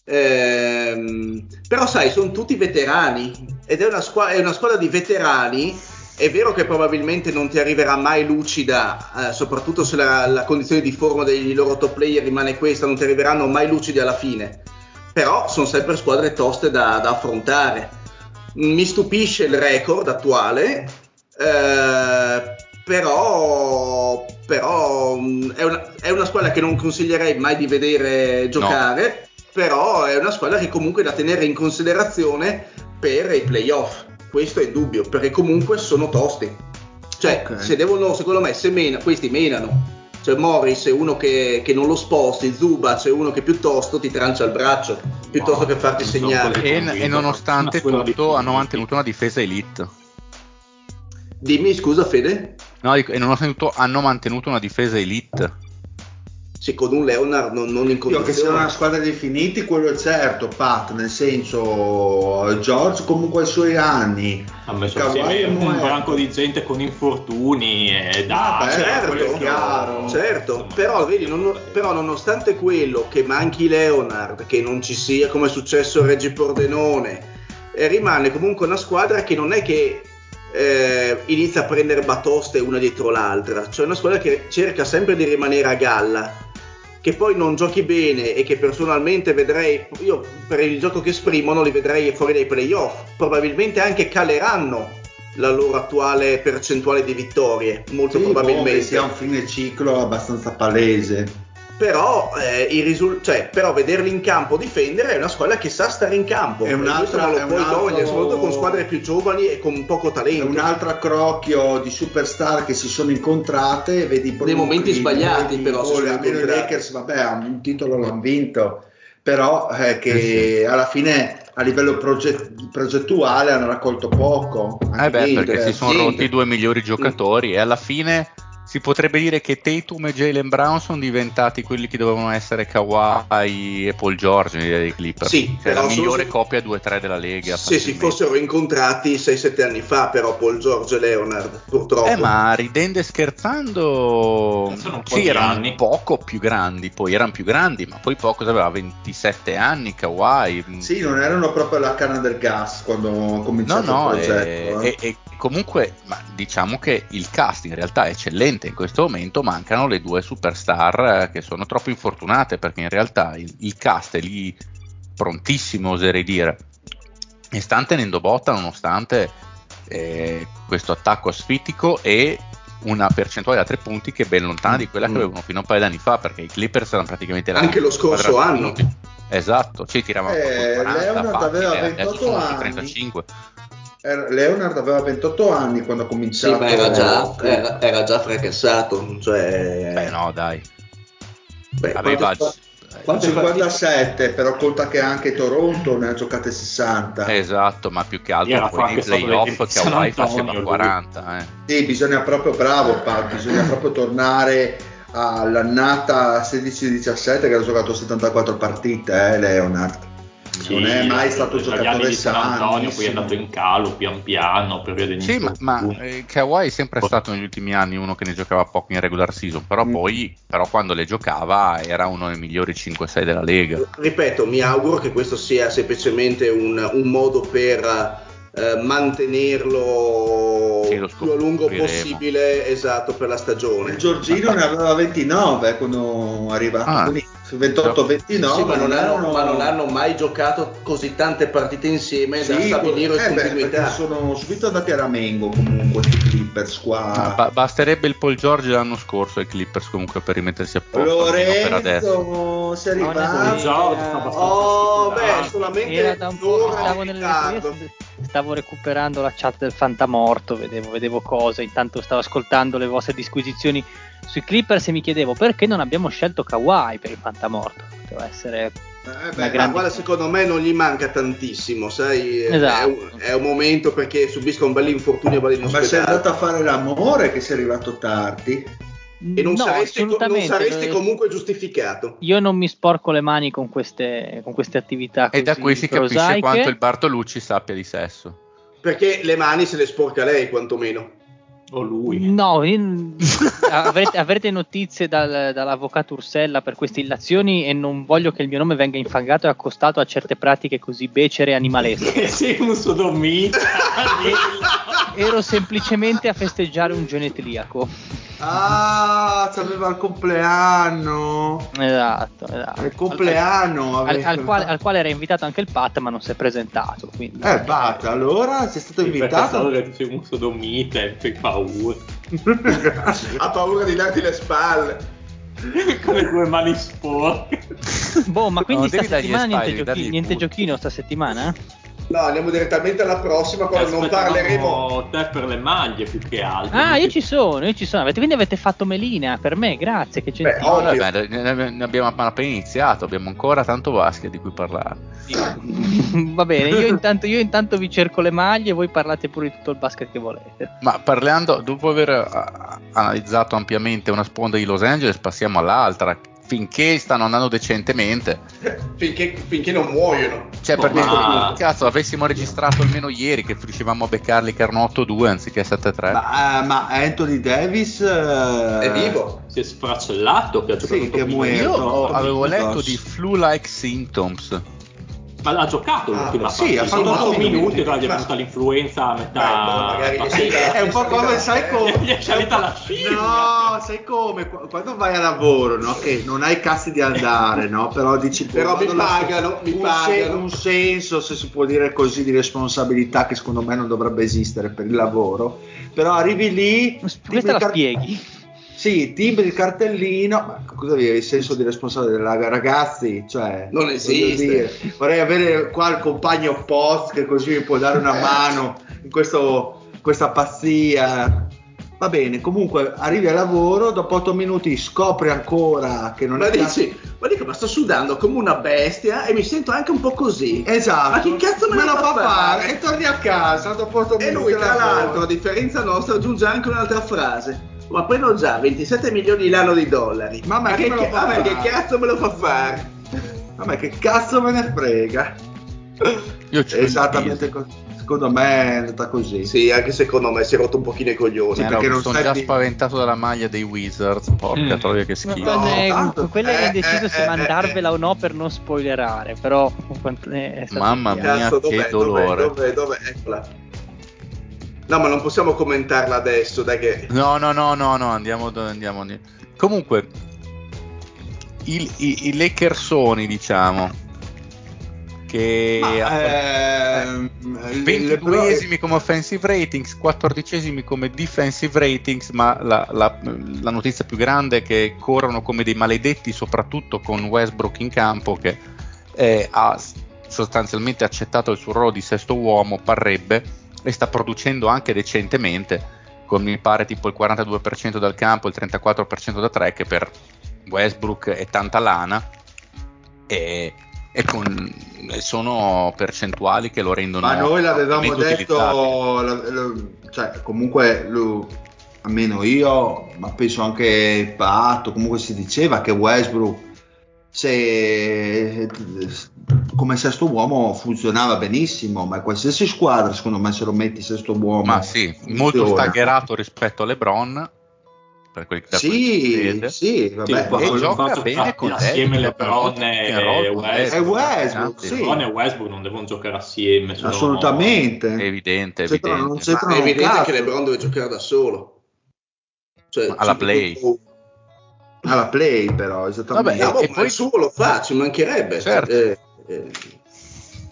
Ehm, però sai, sono tutti veterani ed è una, squa- è una squadra di veterani. È vero che probabilmente non ti arriverà mai lucida, eh, soprattutto se la, la condizione di forma dei loro top player rimane questa, non ti arriveranno mai lucidi alla fine. Però sono sempre squadre toste da, da affrontare. Mi stupisce il record attuale, eh, però, però mh, è, una, è una squadra che non consiglierei mai di vedere giocare, però è una squadra che comunque è da tenere in considerazione per i playoff. Questo è il dubbio, perché comunque sono tosti. Cioè, Ok. se devono, secondo me, se mena, questi menano. Cioè, Morris è uno che, che non lo sposti, Zubac è uno che piuttosto ti trancia il braccio, piuttosto No, che farti segnare. E, e nonostante tutto hanno mantenuto una difesa elite. Dimmi, scusa, Fede? No, e nonostante tutto hanno mantenuto una difesa elite. Sì, con un Leonard non, non in Io che sia una squadra di finiti, quello è certo, Pat, nel senso George comunque ha i suoi anni. Ha messo Kawhi un branco di gente con infortuni e da Ah, beh, certo, chiaro. Certo, però, vedi, non- però nonostante quello che manchi Leonard, che non ci sia come è successo a Reggi Pordenone, eh, rimane comunque una squadra che non è che eh, inizia a prendere batoste una dietro l'altra, cioè una squadra che cerca sempre di rimanere a galla. Che poi non giochi bene e che personalmente vedrei, io per il gioco che esprimono li vedrei fuori dai playoff, probabilmente anche caleranno la loro attuale percentuale di vittorie, molto Sì, boh, probabilmente. che sia un fine ciclo abbastanza palese. Però, eh, i risul- cioè, però vederli in campo difendere è una squadra che sa stare in campo. È un'altra- lo è puoi un altro- togliere, soprattutto con squadre più giovani e con poco È talento. un altro accrocchio di superstar che si sono incontrate, vedi Nei momenti sbagliati, vedi, però, sono almeno i. Lakers, vabbè, un titolo l'hanno vinto, però eh, che Eh alla fine a livello proget- progettuale hanno raccolto poco. anche Eh beh, perché si sono rotti i due migliori giocatori e alla fine si potrebbe dire che Tatum e Jalen Brown sono diventati quelli che dovevano essere Kawhi e Paul George dei Clippers. Sì, cioè la però sono- migliore coppia 2-3 della Lega. Se si fossero incontrati 6-7 anni fa, però, Paul George e Leonard, purtroppo. Eh, ma ridendo e scherzando, sì, erano anni. poco più grandi, poi erano più grandi, ma poi poco, aveva 27 anni, Kawhi. Sì, non erano proprio la canna del gas quando ho No, cominciato no, il e, progetto. eh. e- e comunque ma diciamo che il cast in realtà è eccellente in questo momento, mancano le due superstar eh, che sono troppo infortunate perché in realtà il, il cast è lì prontissimo oserei dire e stanno tenendo botta nonostante eh, questo attacco asfittico e una percentuale da tre punti che è ben lontana di quella che Mm. avevano fino a un paio d'anni fa perché i Clippers erano praticamente la Anche lo scorso anno. esatto ci tiravano Eh, con 40 Leonard aveva eh, adesso 28 sono sui anni. 35 Er- Leonard aveva 28 anni quando ha Sì, cominciato. ma era già, era, era già fracassato. Cioè, beh no dai beh, aveva quanto- quante 57, però conta che anche Toronto ne ha giocate 60. esatto ma più che altro poi nei playoff Antonio, faceva lui. 40 eh. Sì, bisogna proprio, bravo Pat, bisogna proprio tornare all'annata 16-17 che ha giocato 74 partite, eh, Leonard. Non è mai stato dagli giocatore di San Antonio, poi è andato in calo pian piano per via degli Sì, ma, ma eh, Kawhi è sempre stato negli ultimi anni uno che ne giocava poco in regular season, però Mm. poi però quando le giocava era uno dei migliori 5-6 della Lega. Ripeto, mi auguro che questo sia semplicemente un, un modo per eh, mantenerlo Sì, più a lungo possibile, esatto, per la stagione. Il Giorgino ne aveva 29 quando è arrivato, Ah. quindi su 28-29 Sì, ma, non hanno, erano- ma non hanno mai giocato così tante partite insieme da Sì, stabilire eh beh, continuità. perché sono subito andati a Ramengo comunque i Clippers qua. Ah, ba- basterebbe il Paul George l'anno scorso ai Clippers comunque per rimettersi a posto, almeno per adesso. Lorenzo, era- sta abbastanza Oh, beh, solamente Era da un po' stavo nelle stavo recuperando la chat del Fantamorto, vedevo, vedevo cose, intanto stavo ascoltando le vostre disquisizioni sui Clippers e mi chiedevo perché non abbiamo scelto Kawhi per il Fantamorto. Poteva essere Eh, Una beh, Ma grande- guarda, secondo me non gli manca tantissimo, sai? È- Esatto. È, un, è un momento perché subisca un bel infortunio e in ma sei andato a fare l'amore che sei arrivato tardi. E non no, saresti, non saresti eh, comunque giustificato. Io non mi sporco le mani con queste, con queste attività. E da qui si capisce prosaiche. quanto il Bartolucci sappia di sesso. Perché le mani se le sporca lei, quantomeno. O lui. No, io- *laughs* avrete, avrete notizie dal- dall'avvocato Ursella per queste illazioni e non voglio che il mio nome venga infangato e accostato a certe pratiche così becere e animalesche. *laughs* Che sei un sodomita. *laughs* Ero semplicemente a festeggiare un genetliaco. Ah, c'aveva il compleanno. Esatto, esatto. Il compleanno. Al, aveva- al quale, al quale era invitato anche il Pat, ma non si è presentato. Quindi. Eh, basta, allora sei stato Perché invitato. solo che tu sei un sodomita e fai paura. *laughs* ha paura di darti le spalle. Con le tue mani sporche. Boh, ma quindi No, sta settimana niente, giochi- niente giochino sta settimana? No, andiamo direttamente alla prossima quando non parleremo. te per le maglie più che altro. Ah, io ci sono, io ci sono. Avete- quindi avete fatto melina per me, grazie, che gentile. ovvio. Vabbè, ne, ne abbiamo appena iniziato, abbiamo ancora tanto basket di cui parlare. *laughs* Va bene, io intanto, io intanto vi cerco le maglie e voi parlate pure di tutto il basket che volete. Ma parlando, dopo aver analizzato ampiamente una sponda di Los Angeles, passiamo all'altra. Finché stanno andando decentemente, *laughs* Finché, finché non muoiono. cioè No, perché ma- cazzo avessimo registrato almeno ieri che riuscivamo a beccarli che erano 8-2 anziché 7-3. Ma, eh, ma Anthony Davis eh, È vivo. Si è sfracellato che Sì, che muerto. Io avevo letto di flu-like symptoms. Ma ha giocato Ah, l'ultima sì, partita. ha fatto Sono 8 minuti. minuti che *laughs* *laughs* gli è venuta l'influenza a metà. Beh, partita. sei- È un po' come, sai come... Gli è salita la scimmia. No, sai come? Qu- Quando vai a lavoro, no? Che non hai cazzi di andare, no? Però dici... Però mi pagano, mi un, pagano. un senso, se si può dire così, di responsabilità che secondo me non dovrebbe esistere per il lavoro. Però arrivi lì... Questa la car- spieghi. Sì, timbri il cartellino, ma cosa dire, il senso di responsabilità ragazzi, cioè Non esiste. dire, vorrei avere qua il compagno post che così mi può dare una mano in questo, questa pazzia. Va bene, comunque arrivi al lavoro, dopo 8 minuti scopri ancora che non Ma è dici, ma dico, ma sto sudando come una bestia e mi sento anche un po' così. Esatto. Ma chi cazzo me, lo fa fare? fare? E torni a casa dopo 8 E minuti. lui, al tra l'altro, a differenza nostra, aggiunge anche un'altra frase. Ma prendo già 27 milioni l'anno di dollari. Ma a me che me lo fa a me che cazzo me lo fa fare? Vabbè, che cazzo me ne frega? Io c'ho il Esattamente così. Secondo me è andata così. Sì, anche secondo me si è rotto un pochino i coglioni. Sì, Ero- perché non sono sai già di- spaventato dalla maglia dei Wizards. Porca Mm. troia, che schifo. quella è- tanto- quella è eh, indeciso eh, se eh, mandarvela o no per non spoilerare, però eh, è stato Mamma mia, Cazzo, che dov'è, dolore. Dov'è, dov'è, dov'è? Eccola. No, ma non possiamo commentarla adesso, dai che... No, no, no, no, no, andiamo, andiamo. Comunque, i, i, i Lakersoni, diciamo, che Ma, eh, 22esimi come offensive ratings, 14esimi come defensive ratings, ma la, la, la, notizia più grande è che corrono come dei maledetti, soprattutto con Westbrook in campo che eh, ha sostanzialmente accettato il suo ruolo di sesto uomo, parrebbe, e sta producendo anche decentemente, con mi pare tipo il 42% dal campo, il 34% da tre, che per Westbrook è tanta lana. E, e con, sono percentuali che lo rendono ma noi l'avevamo detto la, la, cioè, comunque lo, almeno io ma penso anche Patto comunque si diceva che Westbrook se come sesto uomo funzionava benissimo ma qualsiasi squadra secondo me se lo metti sesto uomo ma sì molto staggerato rispetto a LeBron per quelli che sì, sì, vabbè, sì, e gioca bene con assieme LeBron e Westbrook. E Westbrook, sì. LeBron e Westbrook non devono giocare assieme. Sono... Assolutamente. È evidente, evidente. è evidente che LeBron deve giocare da solo. Cioè, alla play. Alla play però, esattamente. Vabbè, no, e poi il suo lo fa, ci mancherebbe. Certo. Eh, eh.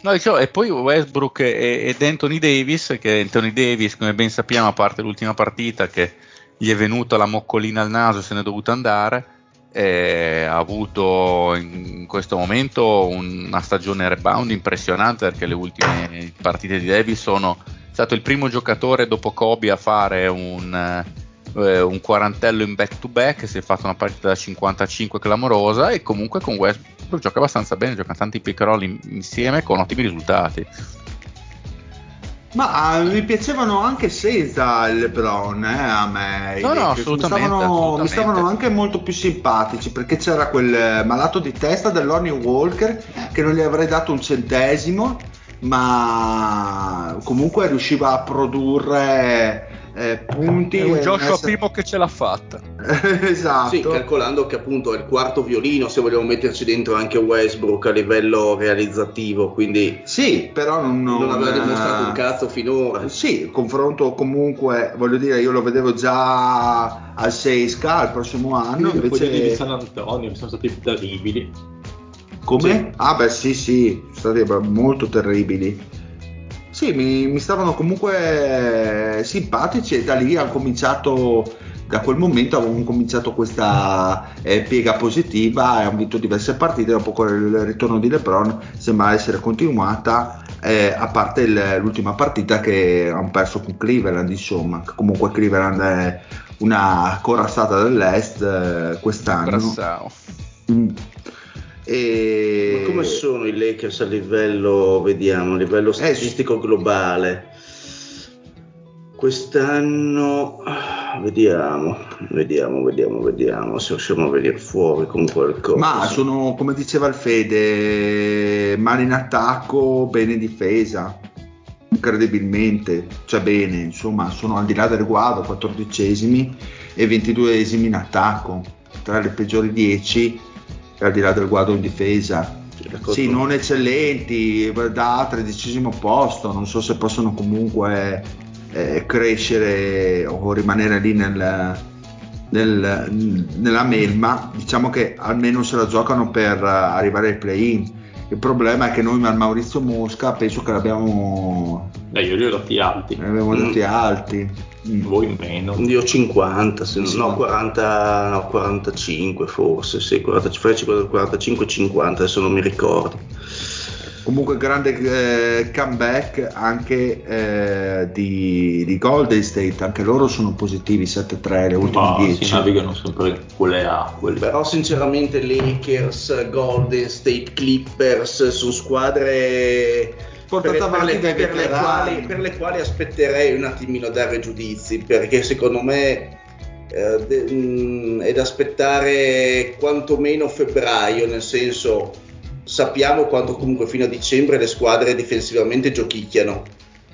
No, dicevo, e poi Westbrook ed Anthony Davis, che Anthony Davis, come ben sappiamo, a parte l'ultima partita che gli è venuta la moccolina al naso e se n'è dovuto andare. ha avuto in questo momento una stagione rebound impressionante perché le ultime partite di Davis sono stato il primo giocatore dopo Kobe a fare un, eh, un quarantello in back to back si è fatto una partita da 55 clamorosa e comunque con Westbrook gioca abbastanza bene gioca tanti pick roll in, insieme con ottimi risultati ma uh, mi piacevano anche senza il LeBron, eh, a me. No, no, assolutamente mi, stavano, assolutamente mi stavano, anche molto più simpatici perché c'era quel malato di testa dell'Onnie Walker che non gli avrei dato un centesimo, ma comunque riusciva a produrre eh, punti. È un Joshua essere... Primo che ce l'ha fatta. *laughs* esatto. Sì, calcolando che appunto è il quarto violino, se vogliamo metterci dentro anche Westbrook a livello realizzativo, quindi... Sì, però non... Non, aveva dimostrato un cazzo finora. Sì, il confronto comunque, voglio dire, io lo vedevo già al 6K il prossimo anno. Io invece... di San Antonio mi sono stati terribili. Come? Sì. Ah beh sì sì, sono stati molto terribili. Sì, mi, mi, stavano comunque simpatici e da lì hanno cominciato, da quel momento hanno cominciato questa eh, piega positiva e hanno vinto diverse partite, dopo il ritorno di Lebron sembra essere continuata, eh, a parte il, l'ultima partita che hanno perso con Cleveland, insomma, comunque Cleveland è una corazzata dell'Est eh, quest'anno. Mm. E... Ma come sono i Lakers a livello, vediamo, a livello statistico eh, globale? Quest'anno, vediamo, vediamo, vediamo, vediamo se riusciamo a venire fuori con qualcosa. Ma sono, come diceva il Fede, mani in attacco, bene in difesa, incredibilmente, cioè bene, insomma, sono al di là del guado, 14esimi e 22esimi in attacco, tra le peggiori 10 al di là del guardo in difesa. Sì, non eccellenti, da tredicesimo posto, non so se possono comunque eh, crescere o rimanere lì nel, nel, nella melma, diciamo che almeno se la giocano per arrivare ai play-in. Il problema è che noi al Maurizio Mosca penso che l'abbiamo. Beh, io li ho dati alti. Li abbiamo dati mm. alti. Voi meno. Io 50, se sì. no, 40, no, 45 forse, sì, 45, 45, 50, adesso non mi ricordo. Comunque grande eh, comeback anche eh, di, di, Golden State, anche loro sono positivi 7-3 le ultime Ma 10. Si navigano sempre quelle acque. Però sinceramente Lakers, Golden State, Clippers sono squadre portate per, avanti per, le, per, le quali, per le quali aspetterei un attimino a dare giudizi perché secondo me eh, de, mh, mm, è da aspettare quantomeno febbraio nel senso sappiamo quanto comunque fino a dicembre le squadre difensivamente giochicchiano.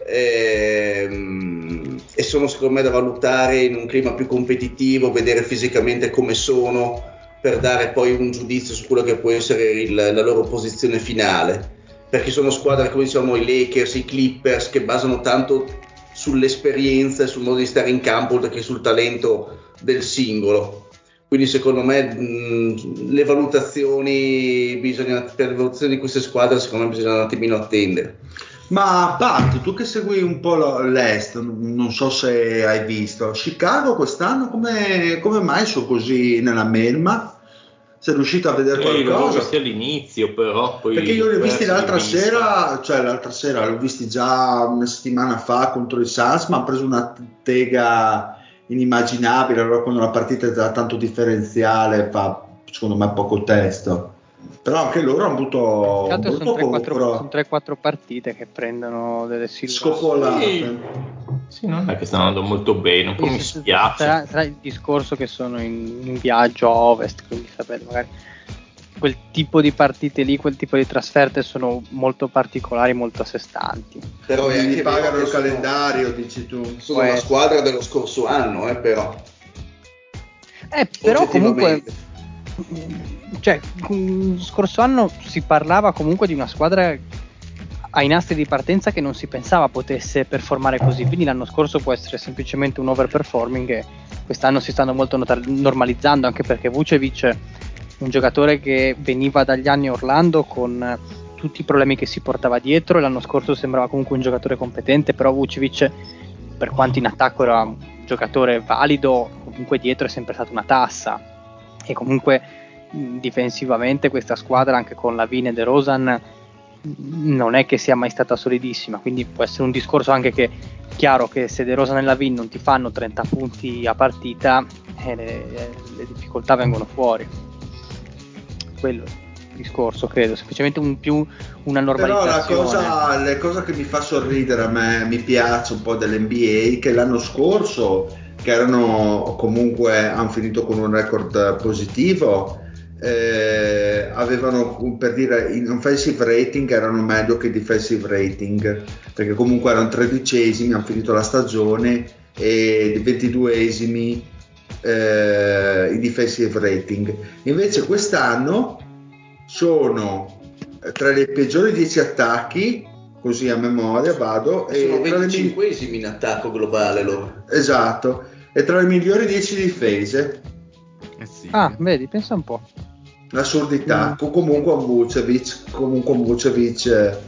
E, ehm, e sono secondo me da valutare in un clima più competitivo vedere fisicamente come sono per dare poi un giudizio su quello che può essere il, la loro posizione finale perché sono squadre come diciamo i Lakers, i Clippers che basano tanto sull'esperienza e sul modo di stare in campo oltre che sul talento del singolo. Quindi secondo me mh, le valutazioni bisogna, per le valutazioni di queste squadre secondo me bisogna un attimino attendere. Ma Pat, tu che segui un po' l'Est, non so se hai visto, Chicago quest'anno come, come mai sono così nella melma? Sei riuscito a vedere Eh, qualcosa? sia all'inizio, però poi Perché io li ho visti l'altra sera, cioè l'altra sera, li ho visti già una settimana fa contro i Suns, ma hanno preso una tega inimmaginabile, allora quando la partita è già tanto differenziale fa secondo me poco testo. Però anche loro hanno avuto altro un sono brutto 3-4, compro sono 3-4 partite che prendono delle scopolate. Sì. Sì, non è che stanno andando molto bene, un po' mi spiace. Sarà, sarà il discorso che sono in, in viaggio a ovest, quindi sapete, magari quel tipo di partite lì, quel tipo di trasferte sono molto particolari, molto a sé stanti. Però anche pagano il sono- calendario, dici tu. Sono la squadra dello scorso anno, eh, però. Eh, però comunque. Cioè, mm, scorso anno si parlava comunque di una squadra ai nastri di partenza che non si pensava potesse performare così, quindi l'anno scorso può essere semplicemente un overperforming e quest'anno si stanno molto nota- normalizzando anche perché Vucevic un giocatore che veniva dagli anni Orlando con tutti i problemi che si portava dietro l'anno scorso sembrava comunque un giocatore competente, però Vucevic per quanto in attacco era un giocatore valido, comunque dietro è sempre stata una tassa. E comunque difensivamente questa squadra anche con Lavine e De Rosan mh, non è che sia mai stata solidissima, quindi può essere un discorso anche che chiaro che se De Rosan e Lavin non ti fanno 30 punti a partita eh, le, le difficoltà vengono fuori. Quello è il discorso, credo, semplicemente un più una Però la normalizzazione. cosa, la cosa che mi fa sorridere a me, mi piace un po' dell'NBA, che l'anno scorso, che erano comunque, hanno finito con un record positivo, eh, avevano per dire in offensive rating erano meglio che defensive rating perché comunque erano tredicesimi hanno finito la stagione e ventiduesimi eh, in defensive rating invece quest'anno sono tra i peggiori 10 attacchi così a memoria vado e Sono tra le mi- 25 in attacco globale loro. esatto e tra le migliori 10 difese Eh. Ah, vedi, pensa un po'. l'assurdità Mm. Comunque un Vucevic comunque un Vucevic eh,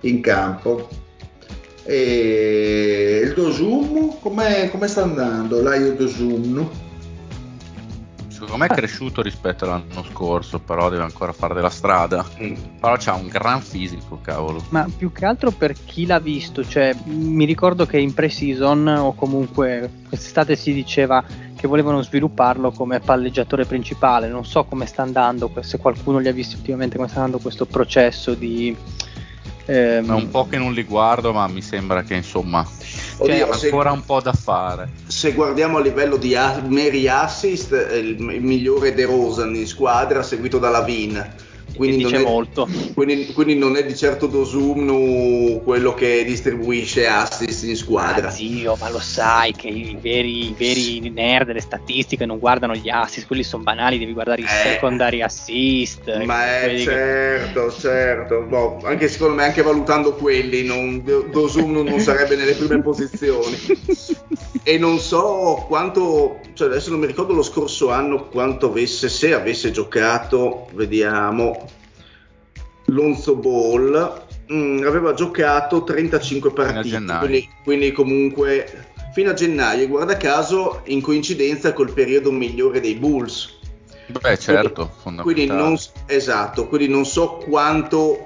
in campo e il Dosum come sta andando l'Aio Dosum Secondo me è cresciuto rispetto all'anno scorso, però deve ancora fare della strada. Però c'ha un gran fisico, cavolo. Ma più che altro per chi l'ha visto, cioè mi ricordo che in pre-season o comunque quest'estate si diceva che volevano svilupparlo come palleggiatore principale. Non so come sta andando, se qualcuno gli ha visto ultimamente come sta andando questo processo di... ehm, È un po' che non li guardo, ma mi sembra che insomma Oddio, c'è se, ancora un po' da fare. se guardiamo a livello di a- meri assist, è il, il migliore De Rosan in squadra, seguito da Lavin. Quindi non, dice è, molto. *laughs* quindi, quindi non è di certo Dosumnu quello che distribuisce assist in squadra. Ah, zio, ma lo sai che i veri, i veri nerd delle statistiche non guardano gli assist, quelli sono banali, devi guardare i Eh. secondary assist. Ma è quelli che- certo, certo. Boh, anche secondo me, anche valutando quelli, non, Dosumnu non sarebbe nelle prime posizioni. E non so quanto, cioè adesso non mi ricordo lo scorso anno quanto avesse, se avesse giocato, vediamo, Lonzo Ball. mm, aveva giocato 35 Fino a partite, quindi, quindi comunque fino a gennaio, e guarda caso in coincidenza col periodo migliore dei Bulls. Beh, certo, Quindi fondamentale. non, esatto, quindi non so quanto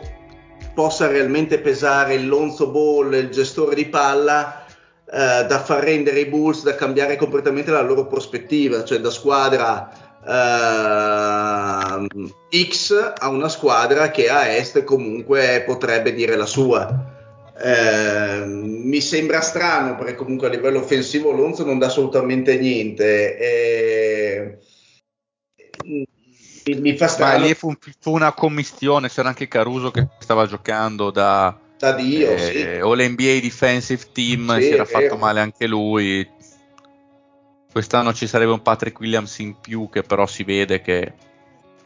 possa realmente pesare il Lonzo Ball, il gestore di palla, eh, da far rendere i Bulls, da cambiare completamente la loro prospettiva, cioè da squadra ehm, X a una squadra che a est comunque potrebbe dire la sua. Eh, mi sembra strano perché comunque a livello offensivo Lonzo non dà assolutamente niente. E... Mi, mi fa Ma strano lì fu, fu una commistione, c'era anche Caruso che stava giocando da da Dio, eh, sì. o l'NBA Defensive Team, Sì, si era fatto male anche lui. Quest'anno ci sarebbe un Patrick Williams in più che però si vede che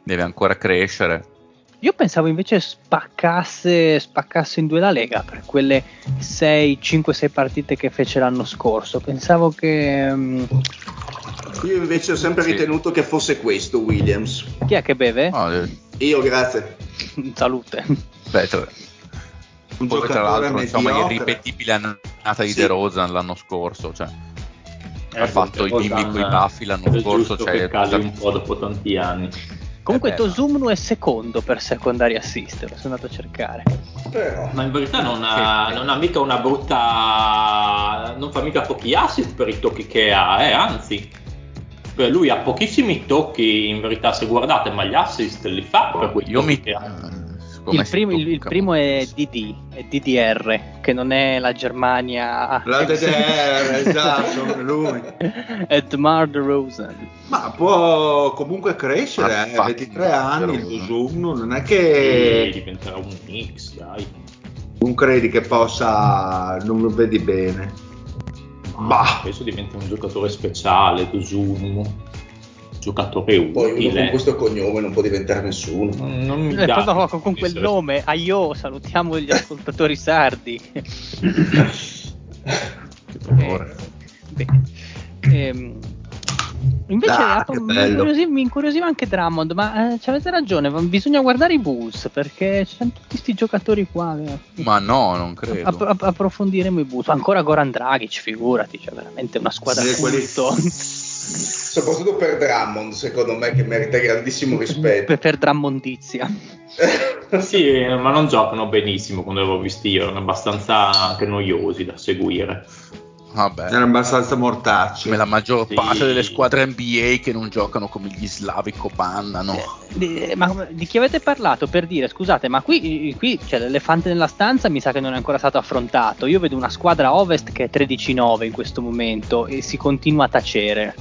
deve ancora crescere. Io pensavo invece spaccasse, spaccasse in due la Lega per quelle 6, 5-6 partite che fece l'anno scorso. Pensavo che. um, Io invece ho sempre Sì. ritenuto che fosse questo Williams. chi è che beve? No, eh, Io, grazie. *laughs* Salute. beh, tra, Un poi tra l'altro insomma irripetibile annata di Sì. De Rozan l'anno scorso, cioè ha Eh, fatto i bimbi coi baffi l'anno scorso, cioè che cali un po' dopo tanti anni. Comunque, Eh. Tosumnu è secondo per secondary assist. Lo sono andato a cercare. Però. Ma in verità non ha, non ha mica una brutta. non fa mica pochi assist per i tocchi che ha, eh, anzi. Beh, lui ha pochissimi tocchi in verità se guardate, ma gli assist li fa per quei io mi che ha. Come Il primo, il- il primo ma- è DD, è DDR, che non è la Germania. La DDR, esatto, lui. Edmar de Rosen. Ma può comunque crescere, Ah, eh, fucking 23 anni il. Zoom, non è che diventerà un mix, dai. non credi che possa, non lo vedi bene. Bah. Penso diventa un giocatore speciale, Tosumu. Giocatore Poi uno con utile. questo cognome non può diventare nessuno. Non, non mi Eh, piace poi con, con quel essere- nome, aio, salutiamo gli ascoltatori sardi. orrore. Eh, bene. Ehm, invece Ah, che mi, incuriosiva, mi incuriosiva anche Drummond, ma eh, ci avete ragione, bisogna guardare i Bulls perché ci sono tutti questi giocatori qua. eh. Ma no, non credo. App- app- approfondiremo i Bulls. Ancora Goran Dragic, figurati, cioè veramente una squadra Sì, quelli- culto. *laughs* Soprattutto per Drummond, secondo me, che merita grandissimo rispetto. per, per Drammondizia. *laughs* Sì, ma non giocano benissimo quando l'avevo visti io, erano abbastanza anche noiosi da seguire. Vabbè. Erano abbastanza mortacci. Come la maggior Sì. parte delle squadre NBA che non giocano come gli slavi copannano. Di, ma di chi avete parlato per dire, scusate, ma qui, qui c'è l'elefante nella stanza, mi sa che non è ancora stato affrontato. Io vedo una squadra ovest che è 13-9 in questo momento e si continua a tacere.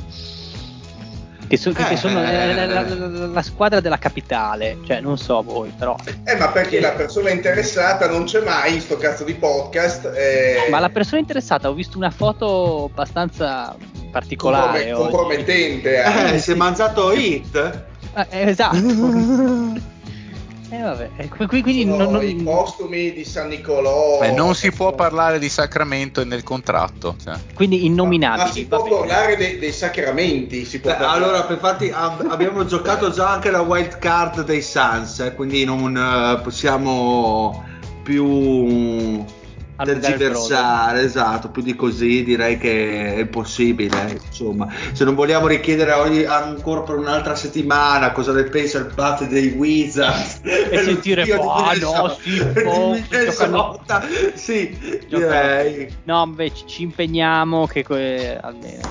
Che, so- che Eh. sono la, la- la- la- la squadra della capitale, cioè non so voi, però. Eh, ma perché la persona interessata non c'è mai in sto cazzo di podcast. eh, Ma la persona interessata, ho visto una foto abbastanza particolare. comprome- oggi. compromettente. eh. Eh, si è mangiato Hit? Eh, esatto. *laughs* Eh, vabbè, eh, qui- qui- quindi Sono non- non- i postumi di San Nicolò. Beh, non si può parlare di Sacramento e nel contratto. cioè. quindi Ma, innominabili. ma si può parlare dei, dei sacramenti. Si può Beh, parlare. allora, per farti, ab- abbiamo giocato già anche la wild card dei Suns, eh, quindi non eh, possiamo più tergiversare, esatto, più di così direi che è impossibile, eh, insomma. Se non vogliamo richiedere ogni- ancora per un'altra settimana cosa ne pensa il padre dei Wizards E *laughs* sentire, di "Ah, no, sì, boh, *laughs* Minnesota". sì, Giocano- direi. No, invece ci impegniamo che que- almeno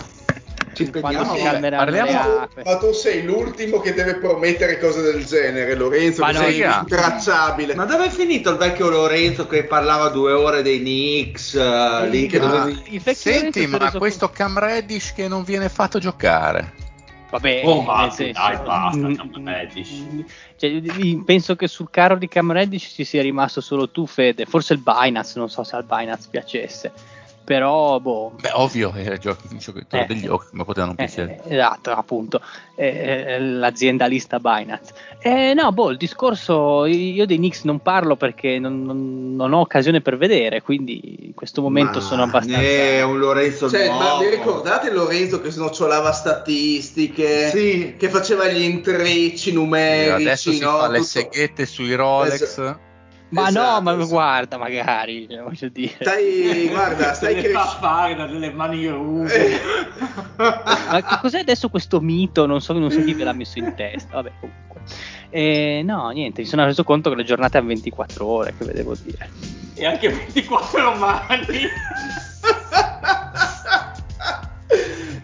Ci le parliamo-. Ma tu sei l'ultimo che deve promettere cose del genere, Lorenzo. Ma no, sei intracciabile. Ma dove è finito il vecchio Lorenzo che parlava due ore dei Knicks? eh, lì che Ma- dovevi- Senti, ma questo Cam Reddish che non viene fatto giocare. Vabbè, Oh, senso, dai, basta, Cam Reddish. cioè, io penso che sul carro di Cam Reddish ci sia rimasto solo tu, Fede. Forse il Binance, non so se al Binance piacesse. Però, boh. Beh, ovvio, era il giocatore Eh. degli occhi, ma poteva non Eh, piacere. eh, esatto, appunto, eh, eh, l'aziendalista Binance. Eh, no, boh, il discorso, io dei Knicks non parlo perché non, non- non ho occasione per vedere, quindi in questo momento Ma sono abbastanza... È un Lorenzo Cioè, ma nuovo. vi ricordate Lorenzo che snocciolava statistiche, Sì. che faceva gli intrecci E numerici, adesso si no? fa le seghette sui Rolex. Esatto. Ma Esatto, no, ma esatto. guarda, magari, cioè, voglio dire. Stai, guarda, stai le fa fare da delle mani rughe. Ma che cos'è adesso questo mito? Non so, non so chi ve l'ha messo in testa. Vabbè, comunque. Eh, no, niente, mi sono reso conto che le giornate hanno 24 ore, che vedevo dire. e anche 24 mani. *laughs*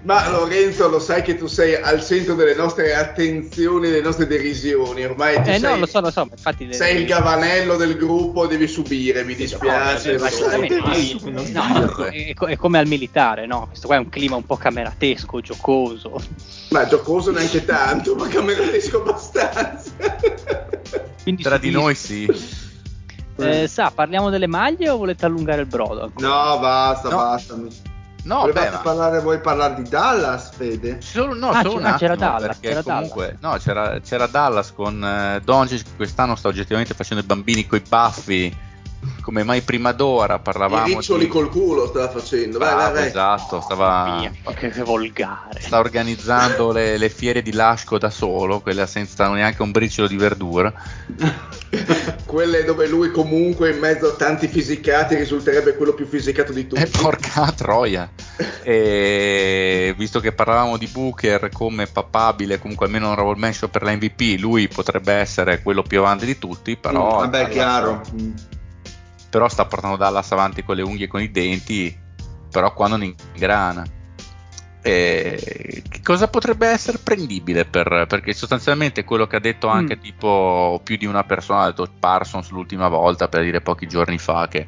Ma Lorenzo, lo sai che tu sei al centro delle nostre attenzioni, delle nostre derisioni. Ormai Eh sei, no, lo so, lo so, infatti... le- sei il gavanello del gruppo, devi subire, mi dispiace. No, No, dirlo. è, è come al militare, no? Questo qua è un clima un po' cameratesco, giocoso. Ma giocoso neanche tanto, ma cameratesco abbastanza. Quindi Tra di noi sì. Eh, sa, parliamo delle maglie o volete allungare il brodo? ancora? No, basta, No. basta. No, beh, ma- parlare, vuoi parlare di Dallas, Fede? Solo, no, Ah, solo un c'era- Dallas, perché c'era comunque no, c'era, c'era Dallas con eh, Doncic che quest'anno sta oggettivamente facendo i bambini coi baffi come mai prima d'ora I parlavamo riccioli di col culo stava facendo. Vai, vai, Bravo, vai. esatto, stava Via, che, che volgare. sta organizzando le, le fiere di Lasco da solo, quelle senza neanche un briciolo di verdura. *laughs* Quelle dove lui comunque in mezzo a tanti fisicati risulterebbe quello più fisicato di tutti. E porca troia. E visto che parlavamo di Booker come papabile, comunque almeno un honorable mention per la MVP, lui potrebbe essere quello più avanti di tutti, però, Mm, Vabbè, chiaro. Mm. Però sta portando Dallas avanti con le unghie e con i denti, però qua non ingrana. E che cosa potrebbe essere prendibile per, perché sostanzialmente quello che ha detto anche Mm. tipo più di una persona, ha detto Parsons l'ultima volta per dire pochi giorni fa che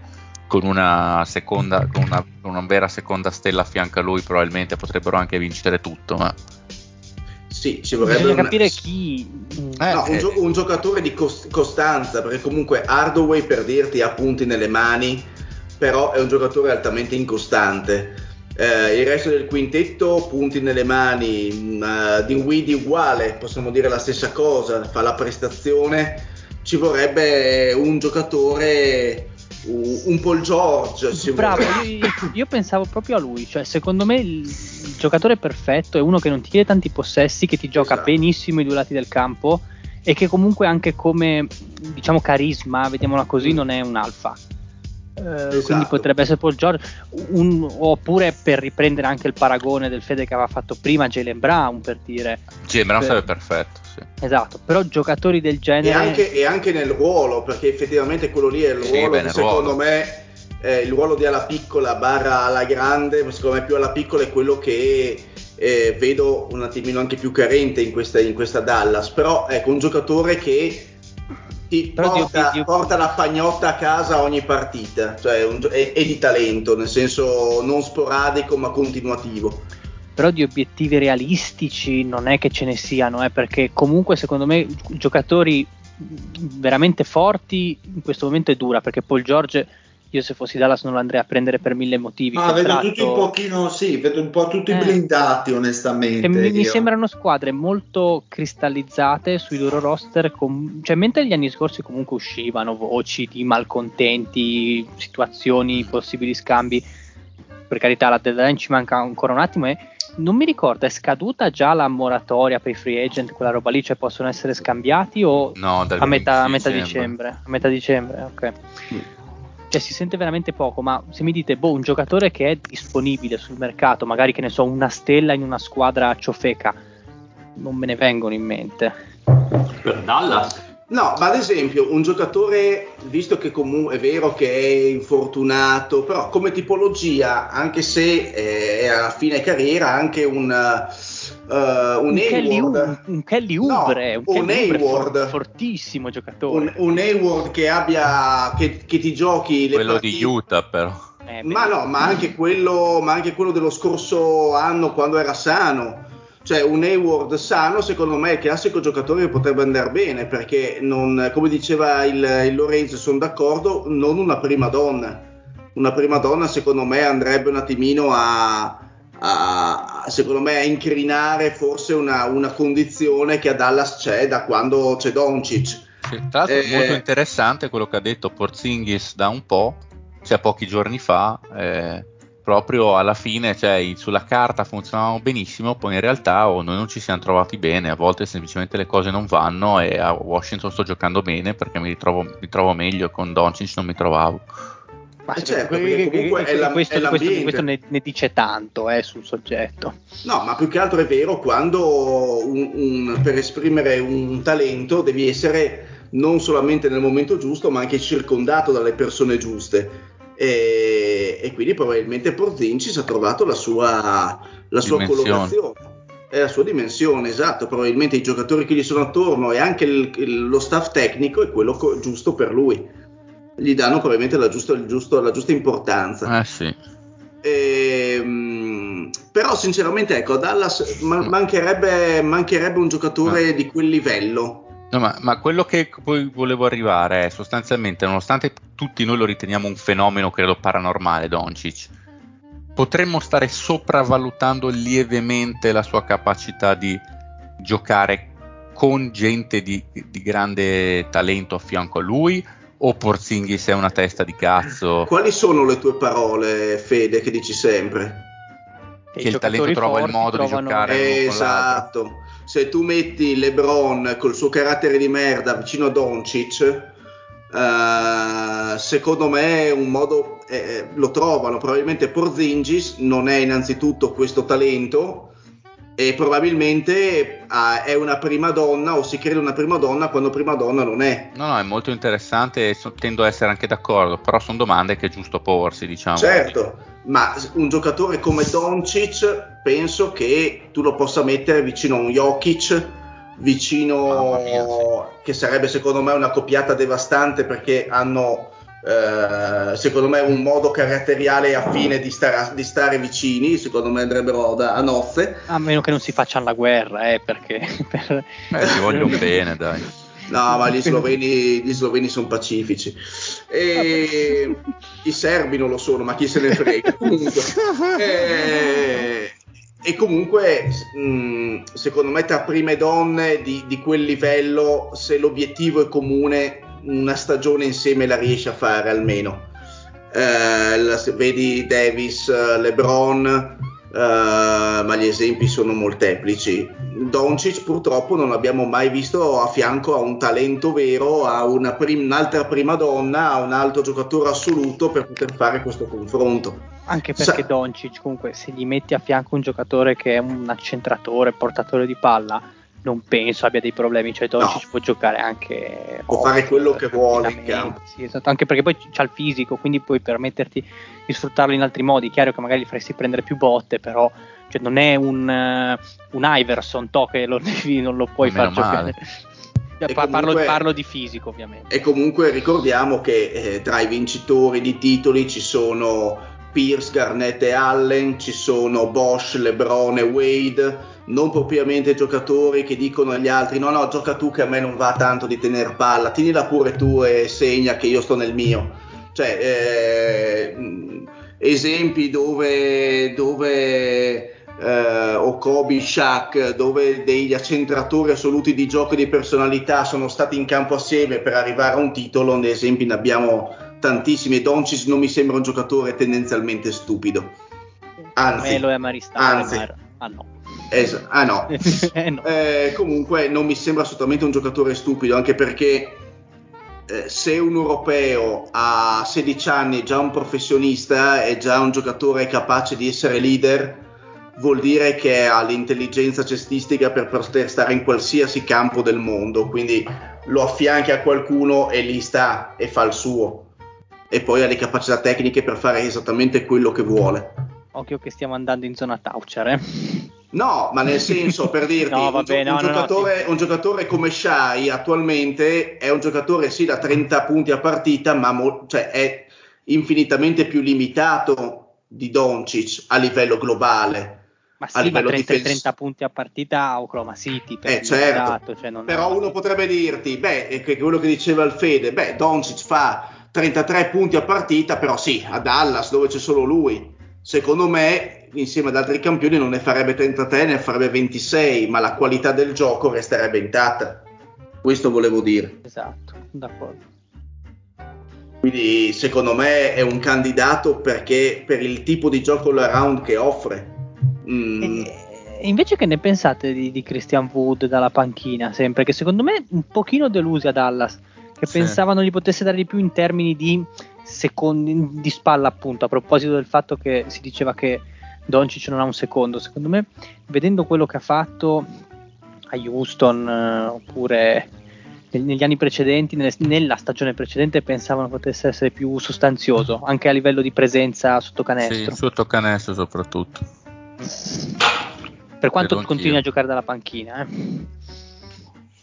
con una seconda con una, una vera seconda stella a fianco a lui probabilmente potrebbero anche vincere tutto ma Sì, ci vorrebbe Bisogna una- capire chi. Eh, No, un, gio- un giocatore di cos- costanza, perché comunque Hardaway per dirti ha punti nelle mani, però è un giocatore altamente incostante. Eh, il resto del quintetto, punti nelle mani, mh, di Weedy uguale, possiamo dire la stessa cosa, fa la prestazione. Ci vorrebbe un giocatore, un, un Paul George. Bravo, io, io pensavo proprio a lui, cioè secondo me il, il giocatore perfetto è uno che non ti chiede tanti possessi, che ti gioca Esatto. benissimo i due lati del campo e che comunque anche come diciamo carisma, vediamola così, Mm. non è un alfa. Eh, Esatto. Quindi potrebbe essere Paul George, un- oppure per riprendere anche il paragone del Fede che aveva fatto prima, Jalen Brown per dire. Gembra Per- sarebbe perfetto sì. Esatto, però giocatori del E genere... anche, e anche nel ruolo, perché effettivamente quello lì è il Sì, ruolo beh, che secondo ruolo. me è il ruolo di alla piccola barra alla grande, ma secondo me più alla piccola è quello che eh, vedo un attimino anche più carente in questa, in questa Dallas, però ecco un giocatore che ti porta, di- di- porta la pagnotta a casa ogni partita, cioè un è, è di talento, nel senso non sporadico ma continuativo. Però di obiettivi realistici non è che ce ne siano, eh, perché comunque secondo me gi- giocatori veramente forti in questo momento è dura, perché Paul George io se fossi Dallas non lo andrei a prendere per mille motivi. Ma vedo contratto- tutti un pochino, sì, vedo un po' tutti Eh. blindati onestamente. mi, mi sembrano squadre molto cristallizzate sui loro roster, com- cioè mentre gli anni scorsi comunque uscivano voci di malcontenti, situazioni, possibili scambi, per carità la deadline ci manca ancora un attimo e non mi ricordo, è scaduta già la moratoria per i free agent, quella roba lì, cioè possono essere scambiati o no a metà, a 20 metà dicembre. A metà dicembre, ok. Cioè si sente veramente poco, ma se mi dite, boh, un giocatore che è disponibile sul mercato, magari che ne so, una stella in una squadra ciofeca, non me ne vengono in mente. Per Dallas? No, ma ad esempio un giocatore, visto che comunque è vero che è infortunato, però come tipologia, anche se eh, è a fine carriera, anche un, eh, un, Un Kelly, U- un Kelly No, Oubre, un, un Kelly Hayward. for- fortissimo giocatore. un, un Hayward che abbia che, che ti giochi le quello partite- di Utah però Eh, Ma no, ma anche, quello, ma anche quello dello scorso anno quando era sano. Cioè un Hayward sano, secondo me è il classico giocatore che potrebbe andare bene, perché non, come diceva il, il Lorenzo, sono d'accordo, non una prima donna. Una prima donna secondo me andrebbe un attimino a, a- secondo me a incrinare forse una, una condizione che a Dallas c'è da quando c'è Doncic. Tra l'altro Eh, molto interessante quello che ha detto Porzingis da un po', cioè pochi giorni fa, eh, proprio alla fine, cioè sulla carta funzionavano benissimo, poi in realtà oh, noi non ci siamo trovati bene, a volte semplicemente le cose non vanno e a Washington sto giocando bene perché mi ritrovo, mi trovo meglio, con Doncic non mi trovavo. ma eh certo, comunque que- è la- questo, è questo- questo ne, ne dice tanto eh, sul soggetto. No, ma più che altro è vero quando un- un- per esprimere un talento devi essere non solamente nel momento giusto, ma anche circondato dalle persone giuste. E, e quindi probabilmente Porzingis ha trovato la sua, la sua collocazione. È la sua dimensione, esatto. Probabilmente i giocatori che gli sono attorno e anche il- il- lo staff tecnico è quello co- giusto per lui. Gli danno probabilmente la giusta, il giusto- la giusta importanza. Eh sì, Ehm, però sinceramente ecco a Dallas man- mancherebbe, mancherebbe un giocatore di quel livello No, ma, ma quello che poi volevo arrivare è sostanzialmente, nonostante tutti noi lo riteniamo un fenomeno credo paranormale, Doncic, potremmo stare sopravvalutando lievemente la sua capacità di giocare con gente di, di grande talento a fianco a lui o Porzingis è una testa di cazzo? Quali sono le tue parole, Fede, che dici sempre? Che il talento trova il modo trovano... di giocare. Esatto. Se tu metti LeBron col suo carattere di merda vicino a Doncic, uh, secondo me è un modo eh, lo trovano. Probabilmente Porzingis non è innanzitutto questo talento e probabilmente ah, è una prima donna o si crede una prima donna quando prima donna non è. No, no, è molto interessante e so, tendo a essere anche d'accordo, però sono domande che è giusto porsi, diciamo. Certo, ma un giocatore come Doncic penso che tu lo possa mettere vicino a un Jokic, vicino mia, sì. che sarebbe secondo me una coppiata devastante perché hanno eh, secondo me un modo caratteriale affine di stare, di stare vicini, secondo me andrebbero da, a nozze. A meno che non si facciano la guerra, eh, perché... *laughs* Per... Eh, vogliono bene, dai. No, ma gli sloveni, gli sloveni sono pacifici. E i serbi non lo sono, ma chi se ne frega. Comunque, *laughs* e, e comunque, mh, secondo me, tra prime donne di, di quel livello, se l'obiettivo è comune, una stagione insieme la riesce a fare almeno. Eh, la, vedi Davis, LeBron, eh, ma gli esempi sono molteplici. Doncic purtroppo non l'abbiamo mai visto a fianco a un talento vero, a una prim- un'altra prima donna, a un altro giocatore assoluto per poter fare questo confronto. Anche perché Sa- Doncic comunque se gli metti a fianco un giocatore che è un accentratore, portatore di palla, non penso abbia dei problemi, cioè Doncic no. può giocare anche può fare quello che vuole in campo. Sì, esatto, anche perché poi c'ha il fisico, quindi puoi permetterti di sfruttarlo in altri modi. Chiaro che magari gli faresti prendere più botte, però cioè, non è un, uh, un Iverson to che lo *laughs* devi, non lo puoi far giocare. Pa- comunque, parlo, parlo, di fisico ovviamente. E comunque ricordiamo che eh, tra i vincitori di titoli ci sono Pierce, Garnett e Allen, ci sono Bosch, Lebron e Wade non propriamente giocatori che dicono agli altri no no gioca tu che a me non va tanto di tenere palla, tienila pure tu e segna che io sto nel mio. Cioè, eh, esempi dove, dove eh, o Kobe, Shaq, dove degli accentratori assoluti di gioco e di personalità sono stati in campo assieme per arrivare a un titolo, ne esempi ne abbiamo tantissimi. Doncic non mi sembra un giocatore tendenzialmente stupido. Anzi, Melo e Maristare, anzi, ah no. Es- ah no. *laughs* eh, no. Eh, comunque non mi sembra assolutamente un giocatore stupido, anche perché eh, se un europeo a 16 anni è già un professionista, è già un giocatore capace di essere leader, vuol dire che ha l'intelligenza cestistica per poter stare in qualsiasi campo del mondo, quindi lo affianchi a qualcuno e lì sta e fa il suo. E poi ha le capacità tecniche per fare esattamente quello che vuole. Occhio che stiamo andando in zona Toucher, eh? No, ma nel senso, per *laughs* dirti, no, vabbè, un, no, un, no, giocatore, sì. un, giocatore, come Shai attualmente è un giocatore sì da 30 punti a partita, ma mo- cioè è infinitamente più limitato di Doncic a livello globale. Ma sì, ma 30, difens- 30 punti a partita a Oklahoma City. Per eh, certo. Cioè Però uno potrebbe dirti, beh, è quello che diceva il Fede, beh, Doncic fa 33 punti a partita, però sì, a Dallas dove c'è solo lui. Secondo me insieme ad altri campioni non ne farebbe 33, ne farebbe 26, ma la qualità del gioco resterebbe intatta. Questo volevo dire. Esatto, d'accordo. Quindi secondo me è un candidato perché per il tipo di gioco all around che offre. Mm. E, invece che ne pensate di, di, Christian Wood dalla panchina sempre? Che secondo me un pochino delusi a Dallas, che sì. pensavano gli potesse dare di più in termini di secondi di spalla appunto, a proposito del fatto che si diceva che Doncic non ha un secondo. Secondo me, vedendo quello che ha fatto a Houston eh, oppure negli anni precedenti, nella stagione precedente, pensavano potesse essere più sostanzioso anche a livello di presenza sotto canestro. Sì, sotto canestro soprattutto. Per quanto continui a giocare dalla panchina, eh.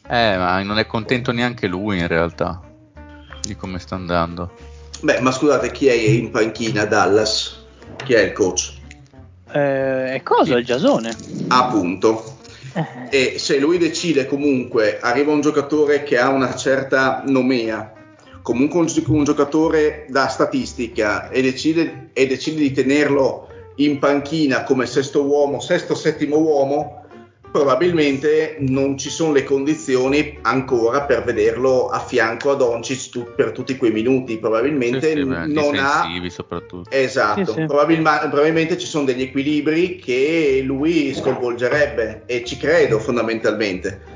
Eh, ma non è contento neanche lui in realtà di come sta andando. Beh, ma scusate, chi è in panchina Dallas? Chi è il coach? Eh, è cosa il Giasone? Appunto. Eh. E se lui decide comunque, arriva un giocatore che ha una certa nomea, comunque un, un giocatore da statistica e decide, e decide di tenerlo in panchina come sesto uomo, sesto, settimo uomo, probabilmente non ci sono le condizioni ancora per vederlo a fianco a Doncic tu, per tutti quei minuti. Probabilmente Sì, sì, non ha. soprattutto. Esatto, Sì, sì. Probabilma- probabilmente ci sono degli equilibri che lui sconvolgerebbe e ci credo fondamentalmente.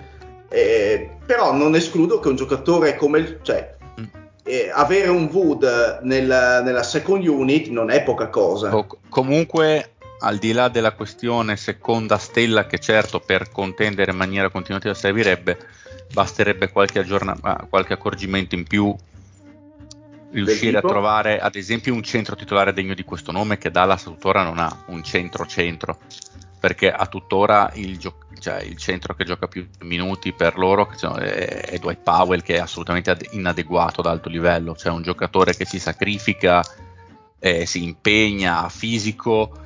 Eh, però non escludo che un giocatore come il, cioè, Mm. eh, avere un Wood nella, nella second unit non è poca cosa. O- comunque, al di là della questione seconda stella, che certo per contendere in maniera continuativa servirebbe, basterebbe qualche, aggiorna- ah, qualche accorgimento in più. Riuscire a trovare ad esempio un centro titolare degno di questo nome che Dallas tuttora non ha, un centro-centro, perché a tuttora il, gio- cioè, il centro che gioca più minuti per loro sono- è, è Dwight Powell che è assolutamente ad- inadeguato ad alto livello, cioè un giocatore che si sacrifica, eh, si impegna, fisico,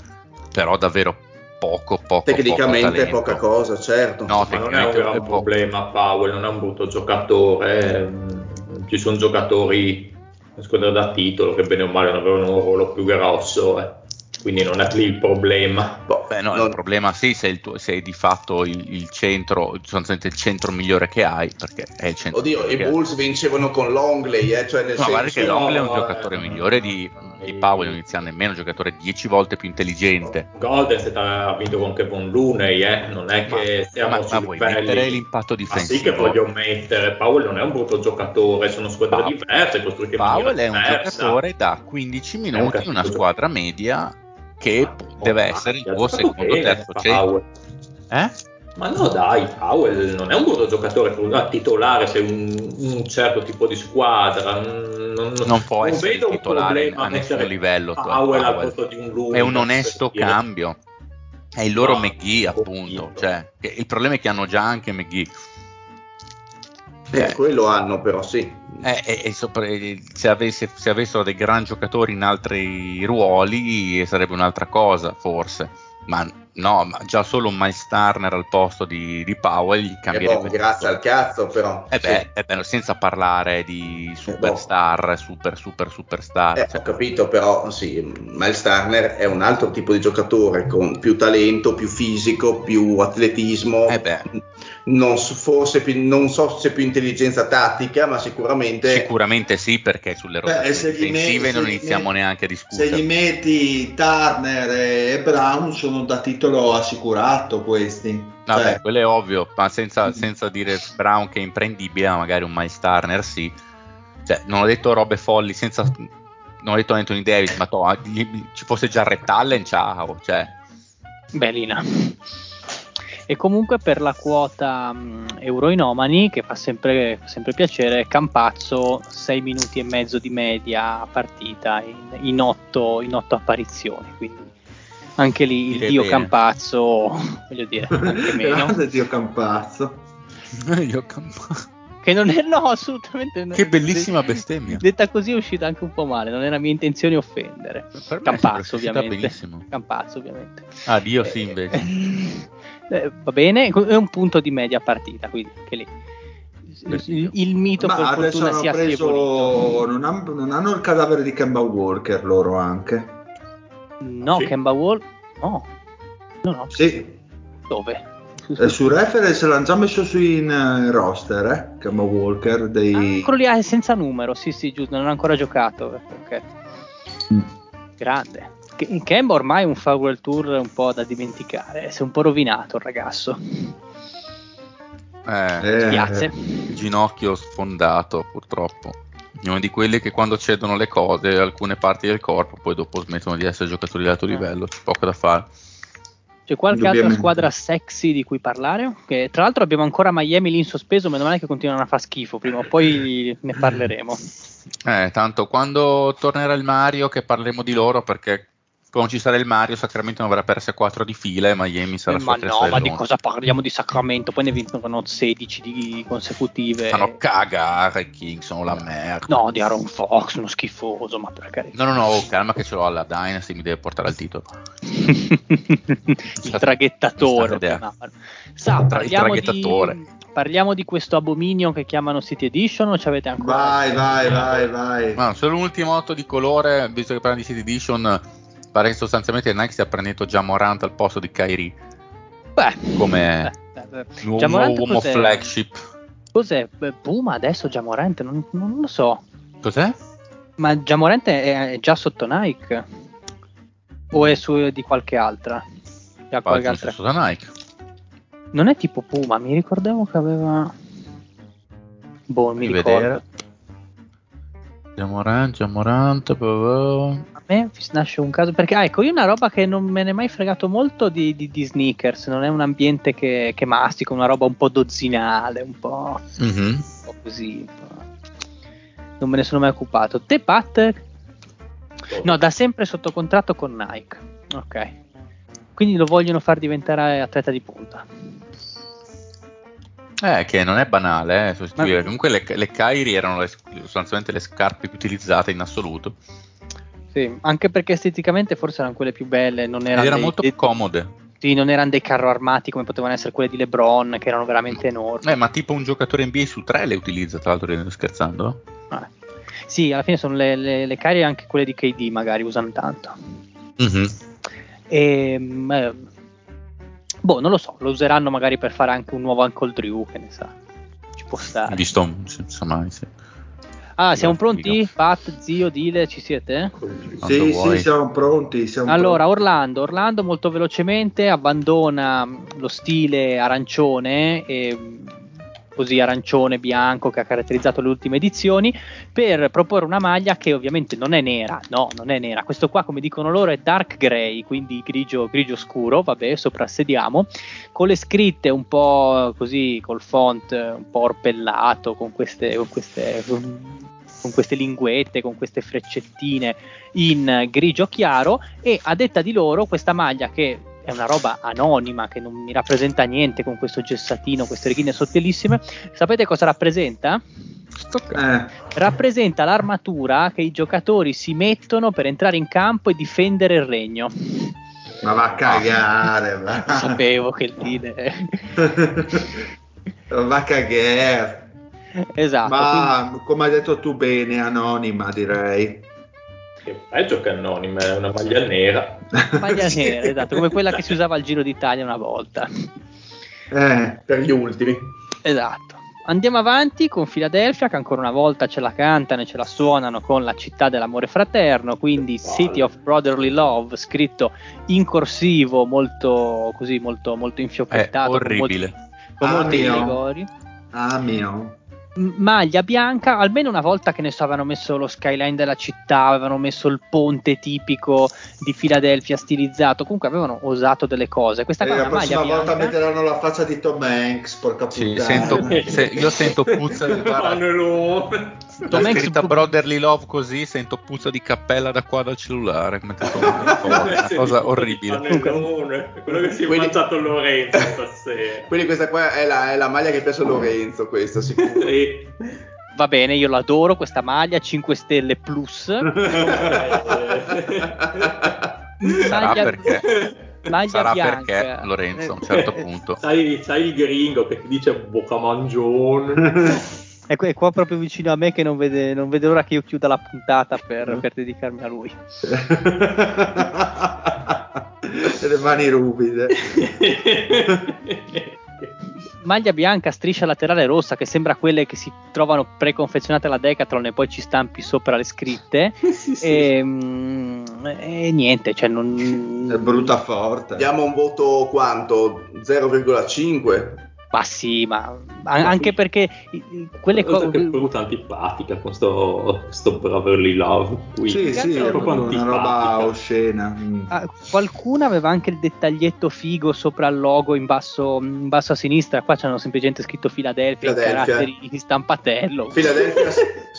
però davvero poco, poco, Tecnicamente poco poca cosa, certo. No, Ma non è un gran problema Powell, non è un brutto giocatore. ehm, Ci sono giocatori in squadra da titolo che bene o male non avevano un ruolo più grosso, eh. Quindi non è lì il problema. Boh, Beh, no, non- il problema sì, se, il tuo- sei di fatto il, il centro, sostanzialmente il centro migliore che hai, perché è il centro Oddio, i Bulls vincevano con Longley, eh, cioè nel No, guarda senso... che Longley è un giocatore eh, migliore di, di Powell, non inizia nemmeno, un giocatore 10 volte più intelligente. Golden State ha vinto con Kevin Looney, eh. non è che Ma, siamo ma- sui ma vuoi livelli- mettere l'impatto Ma difensivo? sì che voglio mettere, Powell non è un brutto giocatore, sono squadre Pa- diverse, costruite Powell è un diversa. giocatore da 15 È un minuti in una squadra media che Oh, deve essere il tuo secondo bene, terzo centro. Powell. Eh? Ma no dai, Powell non è un brutto giocatore a titolare se un, un certo tipo di squadra. Non, Non può essere vedo un titolare a nessun livello, tu- Powell al Powell. posto di un Looney. È un onesto dire. cambio. È il loro No, McGee, un appunto. Cioè, che il problema è che hanno già anche McGee. Eh, quello hanno però, sì. Eh, e- e sopra- e se, avesse- se avessero dei gran giocatori in altri ruoli sarebbe un'altra cosa, forse. Ma no, ma già solo un Miles Turner al posto di, di Powell gli Eh, cambierebbe. boh, grazie al cazzo però. Eh beh, Sì. eh beh, senza parlare di superstar, super, super, superstar. Eh, cioè, ho capito, però sì, Miles Turner è un altro tipo di giocatore con più talento, più fisico, più atletismo. Eh beh. Non so, forse più- non so se più intelligenza tattica, ma sicuramente Sicuramente sì, perché sulle Beh, rotazioni se gli difensive se non iniziamo me- neanche a Se discutere. gli metti Turner e Brown sono da titolo assicurato questi. Vabbè, Cioè, quello è ovvio, ma Mm. senza, senza dire Brown che è imprendibile, ma magari un Miles Turner sì. Cioè, non ho detto robe folli, senza... Non ho detto Anthony Davis, ma to, gli- ci fosse già Allen, ciao. Cioè, Bellina. E comunque per la quota mh, Euroinomani, che fa sempre, fa sempre piacere, Campazzo 6 minuti e mezzo di media a partita in, in, 8, in otto apparizioni. Quindi anche lì il dio bene. Campazzo, *laughs* voglio dire, anche meno. grande Dio Campazzo. *laughs* io camp- che non è, no, assolutamente no. Che bellissima bestemmia. Detta così è uscita anche un po' male, non era mia intenzione offendere. Campazzo, ovviamente. Campazzo, ovviamente. Ah, Dio sì, invece. *laughs* Eh, va bene, è un punto di media partita, quindi anche lì. Il, il mito Ma per adesso fortuna hanno si è preso. Non, han- non hanno il cadavere di Kemba Walker loro anche. No, Sì. Kemba Wall. No, no, no. Sì, Dove? eh, su reference l'hanno già messo su in eh, roster, eh? Kemba Walker Ah, dei. quello lì è senza numero, sì, sì, giusto, non ha ancora giocato. Ok. Mm. Grande. Che- Kemba ormai è un Farewell Tour un po' da dimenticare, si è un po' rovinato il ragazzo. Eh, Eh, Spiace. il ginocchio sfondato, purtroppo. È uno di quelli che quando cedono le cose, alcune parti del corpo, poi dopo smettono di essere giocatori di alto Eh. livello. C'è poco da fare. C'è qualche altra squadra sexy di cui parlare? Che, tra l'altro abbiamo ancora Miami lì in sospeso, meno male che continuano a far schifo, prima o poi ne parleremo. Eh, tanto quando tornerà il Mario che parleremo di loro perché quando ci sarà il Mario Sacramento ne avrà perse 4 di fila e Miami sarà Eh, ma sua no, ma di cosa parliamo di Sacramento? Poi ne vincono 16 di consecutive. Fanno cagare i Kings, sono la merda. No, di Aaron Fox, uno schifoso, ma per carità. No, no, no, oh, calma che ce l'ho alla Dynasty, mi deve portare al titolo. *laughs* il traghettatore. Sa, Il parliamo traghettatore. di, parliamo di questo abominio che chiamano City Edition o ci avete ancora? Vai, vai, vai, vai. No, solo un ultimo otto di colore, visto che parliamo di City Edition, pare che sostanzialmente Nike stia prendendo già Morant al posto di Kyrie Beh, come eh, eh, nuovo uomo cos'è? flagship. Cos'è? Beh, Puma adesso Jamorant? Non, non lo so. Cos'è? Ma Jamorant è, è già sotto Nike? O è su di qualche altra? Di qualche altra? da Nike. Non è tipo Puma, mi ricordavo che aveva... Boh, mi ricordo. vedere. Jamorant, Jamorant, boh. A me nasce un caso perché, ah, ecco, io una roba che non me ne è mai fregato molto di, di- di sneakers, non è un ambiente che, che mastico, una roba un po' dozzinale, un po', Mhm. un po' così. un po'. Non me ne sono mai occupato. Te, Pat? No, da sempre sotto contratto con Nike. Ok. Quindi lo vogliono far diventare atleta di punta. Eh, che non è banale, eh, sostituire. Ma- Comunque le, le Kyrie erano le- sostanzialmente le scarpe più utilizzate in assoluto. Sì, anche perché esteticamente forse erano quelle più belle, non erano, erano molto dei- comode. sì, non erano dei carro armati come potevano essere quelle di LeBron, che erano veramente enormi. Eh, ma tipo un giocatore NBA su tre le utilizza, tra l'altro, scherzando? Ah. Sì, alla fine sono le, le, le carie anche quelle di KD magari usano tanto. Mhm. E, eh, boh, non lo so, lo useranno magari per fare anche un nuovo Uncle Drew, che ne sa. Ci può stare. Visto, senza mai. Sì. Ah, siamo pronti? Pat, zio, Dile, ci siete? Sì, sì, siamo pronti. Siamo Allora, pronti. Orlando, Orlando molto velocemente abbandona lo stile arancione, e, così arancione bianco che ha caratterizzato le ultime edizioni, per proporre una maglia che ovviamente non è nera, no, non è nera. Questo qua, come dicono loro, è dark gray, quindi grigio, grigio scuro, vabbè, soprassediamo, con le scritte un po' così, col font un po' orpellato, con queste, con queste, con queste linguette, con queste freccettine in grigio chiaro e a detta di loro questa maglia che è una roba anonima che non mi rappresenta niente con questo gessatino, queste righine sottilissime, sapete cosa rappresenta? Eh, Rappresenta l'armatura che i giocatori si mettono per entrare in campo e difendere il regno. ma va a cagare. va. *laughs* Sapevo che il dire. *laughs* va a cagare. esatto. Ma come hai detto tu bene, anonima direi. Che peggio che anonima, è una maglia nera. maglia Sì. *laughs* nera, esatto, come quella che si usava al Giro d'Italia una volta. Eh, per gli ultimi. Esatto. Andiamo avanti con Philadelphia che ancora una volta ce la cantano e ce la suonano con la città dell'amore fraterno, quindi City of Brotherly Love, scritto in corsivo, molto così, molto, molto È infiocchettato, con molti, orribile. con Ah, molti mio. rigori. ah mio. Maglia bianca, almeno una volta che ne so, avevano messo lo skyline della città, avevano messo il ponte tipico di Philadelphia stilizzato, comunque avevano osato delle cose. Questa E qua è la una maglia prossima volta bianca. metteranno la faccia di Tom Hanks, porca Sì, puttana. sento, *laughs* se- io sento puzza di. Tom Hanks scritta Brotherly Love così, sento puzza di cappella da qua dal cellulare. come lo- *laughs* una cosa orribile. Quello che si è Quelli- mangiato Lorenzo stasera. Quindi questa qua è la, è la maglia che piace a Lorenzo, questa sicuro. Sì. Va bene, io l'adoro questa maglia 5 stelle plus. *laughs* Sarà Maglia- perché, maglia sarà bianca. perché Lorenzo a un certo punto. Sai, sai il gringo che ti dice boccamangione. *laughs* È qua, è qua proprio vicino a me che non vede, non vede l'ora che io chiuda la puntata per, per dedicarmi a lui. *laughs* le mani ruvide. Maglia bianca, striscia laterale rossa che sembra quelle che si trovano preconfezionate alla Decathlon e poi ci stampi sopra le scritte. *laughs* sì, sì. E, mm, e niente, cioè È non... brutta forte. Diamo un voto quanto? 0,5? Ma sì, ma anche perché quelle Cosa che è cose... brutta antipatica con sto, sto Brotherly Love qui. Sì, sì, è proprio una roba oscena. Mm. Ah, qualcuno aveva anche il dettaglietto figo sopra il logo in basso, in basso a sinistra. Qua c'hanno semplicemente scritto Philadelphia, in Philadelphia. caratteri in stampatello. Philadelphia,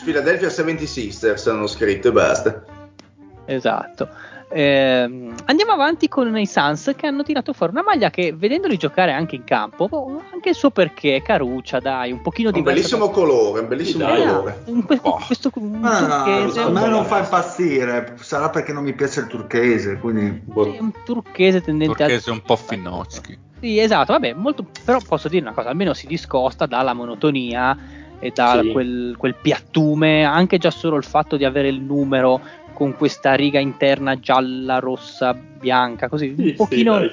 Philadelphia 70 Sisters hanno scritto e basta. Esatto. Ehm, andiamo avanti con i Suns che hanno tirato fuori una maglia che vedendoli giocare anche in campo, anche il suo perché, caruccia, dai, un pochino Un diverso. bellissimo colore, un bellissimo Sì, dai. colore. Un, Boh. questo un Ah, turchese, a un, me non fa impazzire, sarà perché non mi piace il turchese, quindi Boh. un turchese tendente a Turchese un po' finocchi. Sì, esatto, vabbè, molto, però posso dire una cosa, almeno si discosta dalla monotonia e da Sì. quel, quel piattume, anche già solo il fatto di avere il numero con questa riga interna gialla, rossa, bianca, così Sì, un pochino, sì,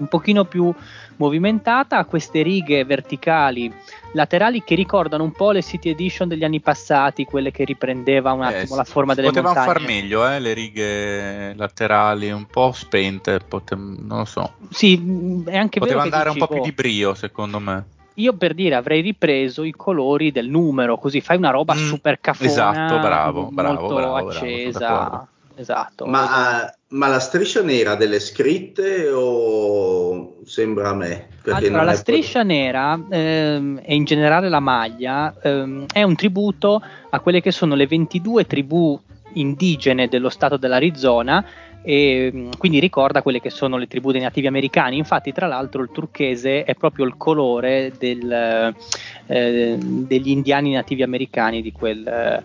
un pochino più movimentata, queste righe verticali laterali che ricordano un po' le City Edition degli anni passati, quelle che riprendeva un Eh, attimo sì. la forma delle Potevano montagne. far meglio, eh, le righe laterali un po' spente, pote- non lo so. Sì, mh, è anche Poteva vero che andare un po' più di brio, secondo me. Io per dire avrei ripreso i colori del numero, così fai una roba Mm, super cafona, esatto, bravo, molto bravo, bravo, bravo, accesa. d'accordo. esatto. Ma, ma la striscia nera delle scritte o sembra a me? Perché Allora, non la striscia nera ehm, e in generale la maglia ehm, è un tributo a quelle che sono le 22 tribù indigene dello stato dell'Arizona e mh, quindi ricorda quelle che sono le tribù dei nativi americani. Infatti, tra l'altro, il turchese è proprio il colore del, eh, degli indiani nativi americani di quel. eh,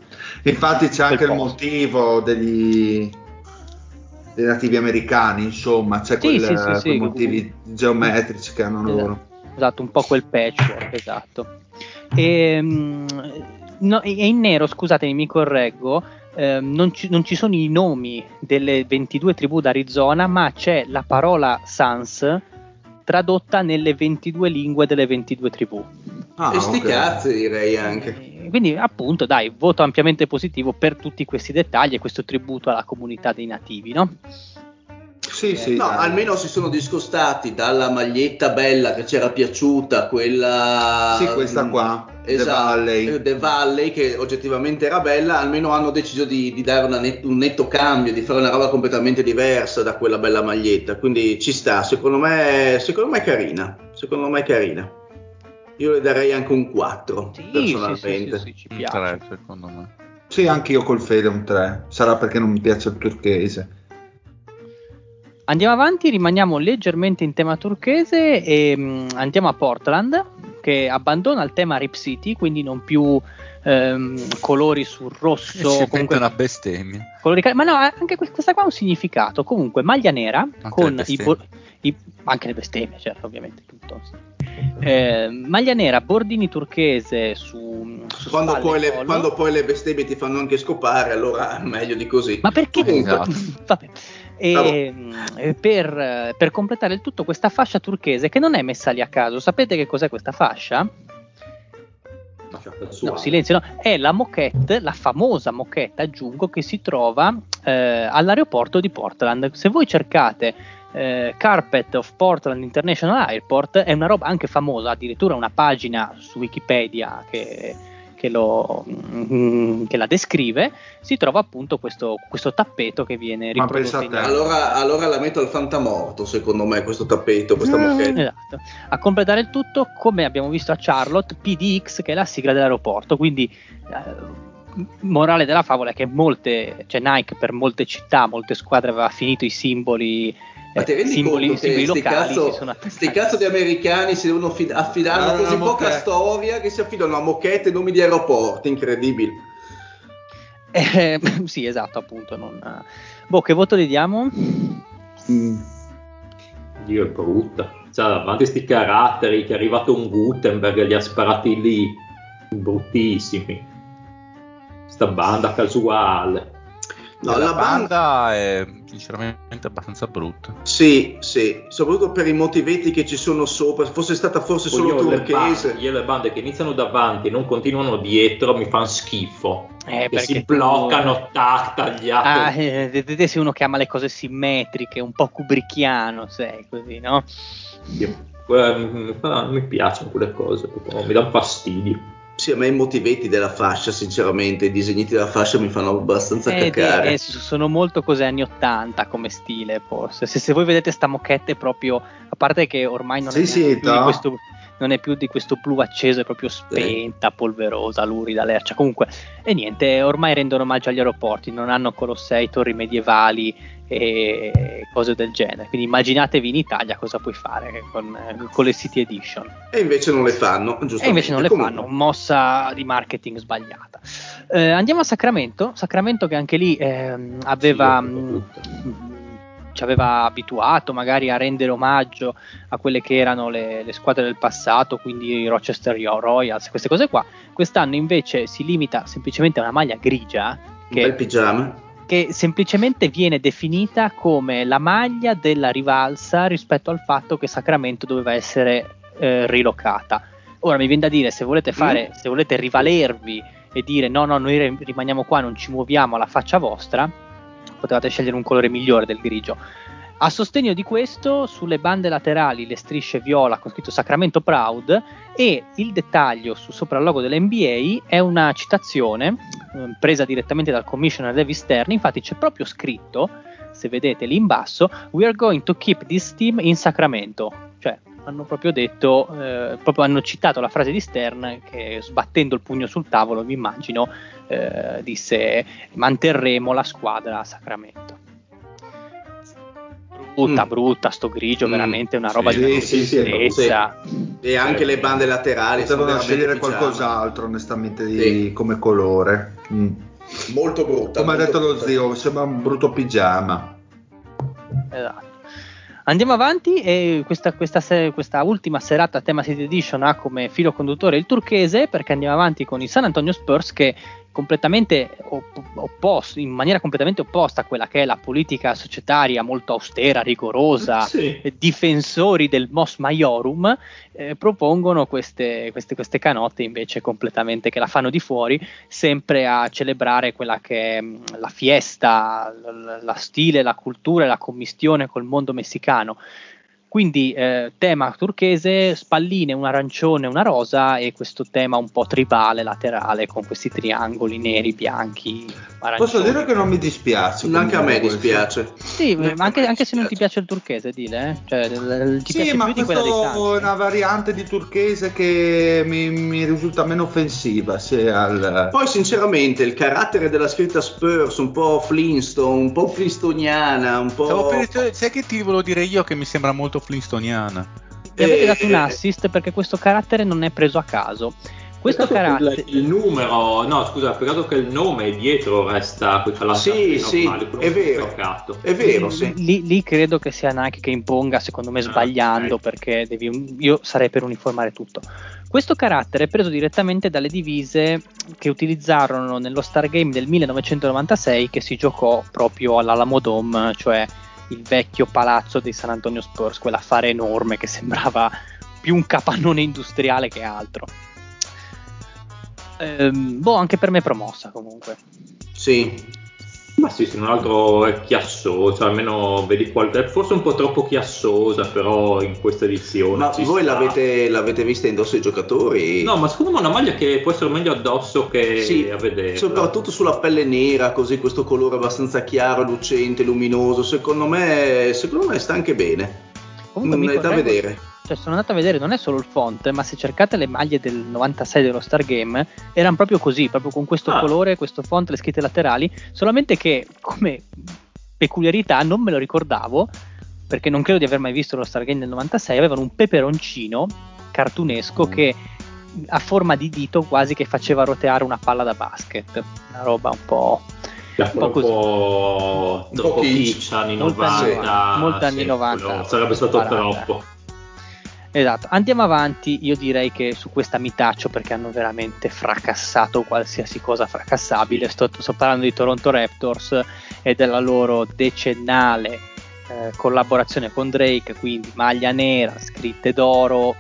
Infatti c'è anche il posto. motivo degli dei nativi americani, insomma, c'è Sì, quel, sì, sì, quei motivi geometrici che hanno Esatto. loro. Esatto, un po' quel patchwork, esatto. E, mm, no, e in nero, scusatemi, mi correggo, ehm, non, ci, non ci sono i nomi delle 22 tribù d'Arizona, ma c'è la parola Sans tradotta nelle 22 lingue delle 22 tribù. Ah, E sti ok. cazzi direi anche. Eh, Quindi, appunto, dai, voto ampiamente positivo per tutti questi dettagli e questo tributo alla comunità dei nativi, no? Sì, sì, No, dai. almeno si sono discostati dalla maglietta bella che c'era piaciuta, quella... Sì, questa mm, qua, The Esatto, Valley. eh, The Valley, che oggettivamente era bella, almeno hanno deciso di, di dare una net- un netto cambio, di fare una roba completamente diversa da quella bella maglietta, quindi ci sta, secondo me, secondo me è carina, secondo me è carina. Io le darei anche un 4, Sì, sì, sì, personalmente. sì, sì, ci Un piace. 3, secondo me. Sì, anche io col Fede un 3. Sarà perché non mi piace il turchese. Andiamo avanti, rimaniamo leggermente in tema turchese e mm, andiamo a Portland che abbandona il tema Rip City, quindi non più ehm, colori sul rosso, E ci mette comunque una bestemmia. colori cal- ma no, anche que- questa qua ha un significato. Comunque, maglia nera con le i, bestemmie. bo- i- anche le bestemmie, certo, ovviamente tutto. sì. Eh, maglia nera, bordini turchese su, su Quando poi, le, quando poi le bestemmie ti fanno anche scopare, allora meglio di così. Ma perché? Esatto. *laughs* Vabbè. E, eh, per, eh, per completare il tutto, questa fascia turchese che non è messa lì a caso, sapete che cos'è questa fascia? No, silenzio, no. È la moquette, la famosa moquette, aggiungo, che si trova eh, all'aeroporto di Portland. Se voi cercate eh, Carpet of Portland International Airport, è una roba anche famosa, addirittura una pagina su Wikipedia che, che, lo, mm, che la descrive. Si trova appunto questo, questo tappeto che viene Ma riprodotto pensa in a te. Allora, allora la metto al fantamorto, secondo me, questo tappeto, questa moquette. Esatto. A completare il tutto, come abbiamo visto a Charlotte, PDX che è la sigla dell'aeroporto. Quindi, eh, morale della favola è che molte, cioè Nike per molte città, molte squadre aveva finito i simboli, Ma ti eh, rendi simboli, conto simboli che sti cazzo, sti cazzo di americani si devono affid- affidare Ah, a così una poca moquette. storia che si affidano a moquette e nomi di aeroporti, incredibili. Eh, *laughs* sì, esatto, appunto. Non... Boh, che voto gli diamo? Mm. Dio è brutta. C'ha davanti sti caratteri che è arrivato un Gutenberg e li ha sparati lì. Bruttissimi. Sta banda casuale. No, la, la banda- banda è sinceramente abbastanza brutta. Sì, sì, soprattutto per i motivetti che ci sono sopra, fosse stata forse Poi solo io le, turchese. bande, io le bande che iniziano davanti e non continuano dietro mi fanno schifo. Eh, che si tu- bloccano, tac, tagliate. Ah, eh, te- sei uno che ama le cose simmetriche, un po' kubrickiano, sei così, no? Io- eh, non mi piacciono quelle cose, mi danno fastidio. Sì, a me i motivetti della fascia, sinceramente, i disegniti della fascia mi fanno abbastanza Eh, cacare. eh, sono molto cose anni 80 come stile, forse. Se, se voi vedete sta moquette proprio, a parte che ormai non, Sì, è, sì, no. questo, non è più di questo blu acceso, è proprio spenta, polverosa, lurida, lercia. Comunque, e niente, ormai rendono omaggio agli aeroporti, non hanno colossei, torri medievali e cose del genere. Quindi immaginatevi in Italia cosa puoi fare con, con le City Edition. E invece non le fanno, giustamente. E invece non le Comunque, fanno, mossa di marketing sbagliata. Eh, andiamo a Sacramento, Sacramento che anche lì ehm, aveva, Sì. Ci aveva abituato magari a rendere omaggio a quelle che erano le, le squadre del passato, quindi i Rochester Royals, queste cose qua. Quest'anno invece si limita semplicemente a una maglia grigia Un bel che, pigiama. che che semplicemente viene definita come la maglia della rivalsa rispetto al fatto che Sacramento doveva essere eh, rilocata. Ora mi viene da dire, se volete fare, mm. se volete rivalervi e dire no, no, noi rimaniamo qua, non ci muoviamo alla faccia vostra, potevate scegliere un colore migliore del grigio. A sostegno di questo, sulle bande laterali le strisce viola con scritto Sacramento Proud e il dettaglio su sopra il logo dell'NBA è una citazione eh, presa direttamente dal commissioner David Stern, infatti c'è proprio scritto, se vedete lì in basso, We are going to keep this team in Sacramento, cioè hanno proprio detto, eh, proprio hanno citato la frase di Stern che sbattendo il pugno sul tavolo, vi immagino, eh, disse manterremo la squadra a Sacramento. Brutta, mm. brutta, sto grigio, mm. veramente una roba sì, di sì, sì, E anche le bande laterali. Potevano scegliere qualcos'altro, onestamente, di, come colore. Mm. Molto brutta. Come molto ha detto lo zio, sembra un brutto pigiama. Esatto. Andiamo avanti e questa, questa, questa, ultima serata tema City Edition ha come filo conduttore il turchese perché andiamo avanti con i San Antonio Spurs che completamente opposto, in maniera completamente opposta a quella che è la politica societaria molto austera, rigorosa, sì. difensori del Mos Maiorum, eh, propongono queste, queste, queste, canotte invece completamente che la fanno di fuori, sempre a celebrare quella che è mm, la fiesta, la, la stile, la cultura e la commistione col mondo messicano. Quindi eh, tema turchese, spalline, un arancione, una rosa e questo tema un po' tribale, laterale, con questi triangoli neri, bianchi. Arancioni. Posso dire che non mi dispiace. Anche a me dispiace. Sì, ma anche, anche, se non ti piace il turchese, dile. Eh? Cioè, ti sì, piace ma più è una variante di turchese che mi, mi risulta meno offensiva. Al... Poi, sinceramente, il carattere della scritta Spurs, un po' Flintstone, un po' flintstoniana, un po'. Per, sai che ti volevo dire io che mi sembra molto flintstoniana. Mi avete dato un assist perché questo carattere non è preso a caso. Questo carattere. Il, il, numero, no, scusa, peccato che il nome dietro resta quella Sì, sì, è vero. Peccato. È vero, sì. Lì, lì, credo che sia Nike che imponga, secondo me, ah, sbagliando, ah, okay. perché devi, io sarei per uniformare tutto. Questo carattere è preso direttamente dalle divise che utilizzarono nello Stargame del 1996 che si giocò proprio all'Alamo Dome, cioè il vecchio palazzo dei San Antonio Spurs, quell'affare enorme che sembrava più un capannone industriale che altro. Ehm, boh, anche per me promossa comunque. Sì. Ma sì, se non altro è chiassosa, almeno vedi qualche, forse un po' troppo chiassosa però in questa edizione. Ma voi l'avete, l'avete, vista indosso ai giocatori? No, ma secondo me è una maglia che può essere meglio addosso che sì, a vedere. Soprattutto sulla pelle nera, così questo colore abbastanza chiaro, lucente, luminoso, secondo me, secondo me sta anche bene. Comunque è da vedere cioè sono andato a vedere non è solo il font, ma se cercate le maglie del 96 dello Stargame, erano proprio così, proprio con questo ah. colore, questo font, le scritte laterali, solamente che come peculiarità non me lo ricordavo, perché non credo di aver mai visto lo Stargame del 96, avevano un peperoncino cartunesco che a forma di dito quasi che faceva roteare una palla da basket, una roba un po'... Un po', così. un po' kitsch, anni 90, molti anni 90 sarebbe stato troppo Esatto, andiamo avanti, io direi che su questa mi taccio perché hanno veramente fracassato qualsiasi cosa fracassabile, sto, sto parlando di Toronto Raptors e della loro decennale eh, collaborazione con Drake, quindi maglia nera, scritte d'oro,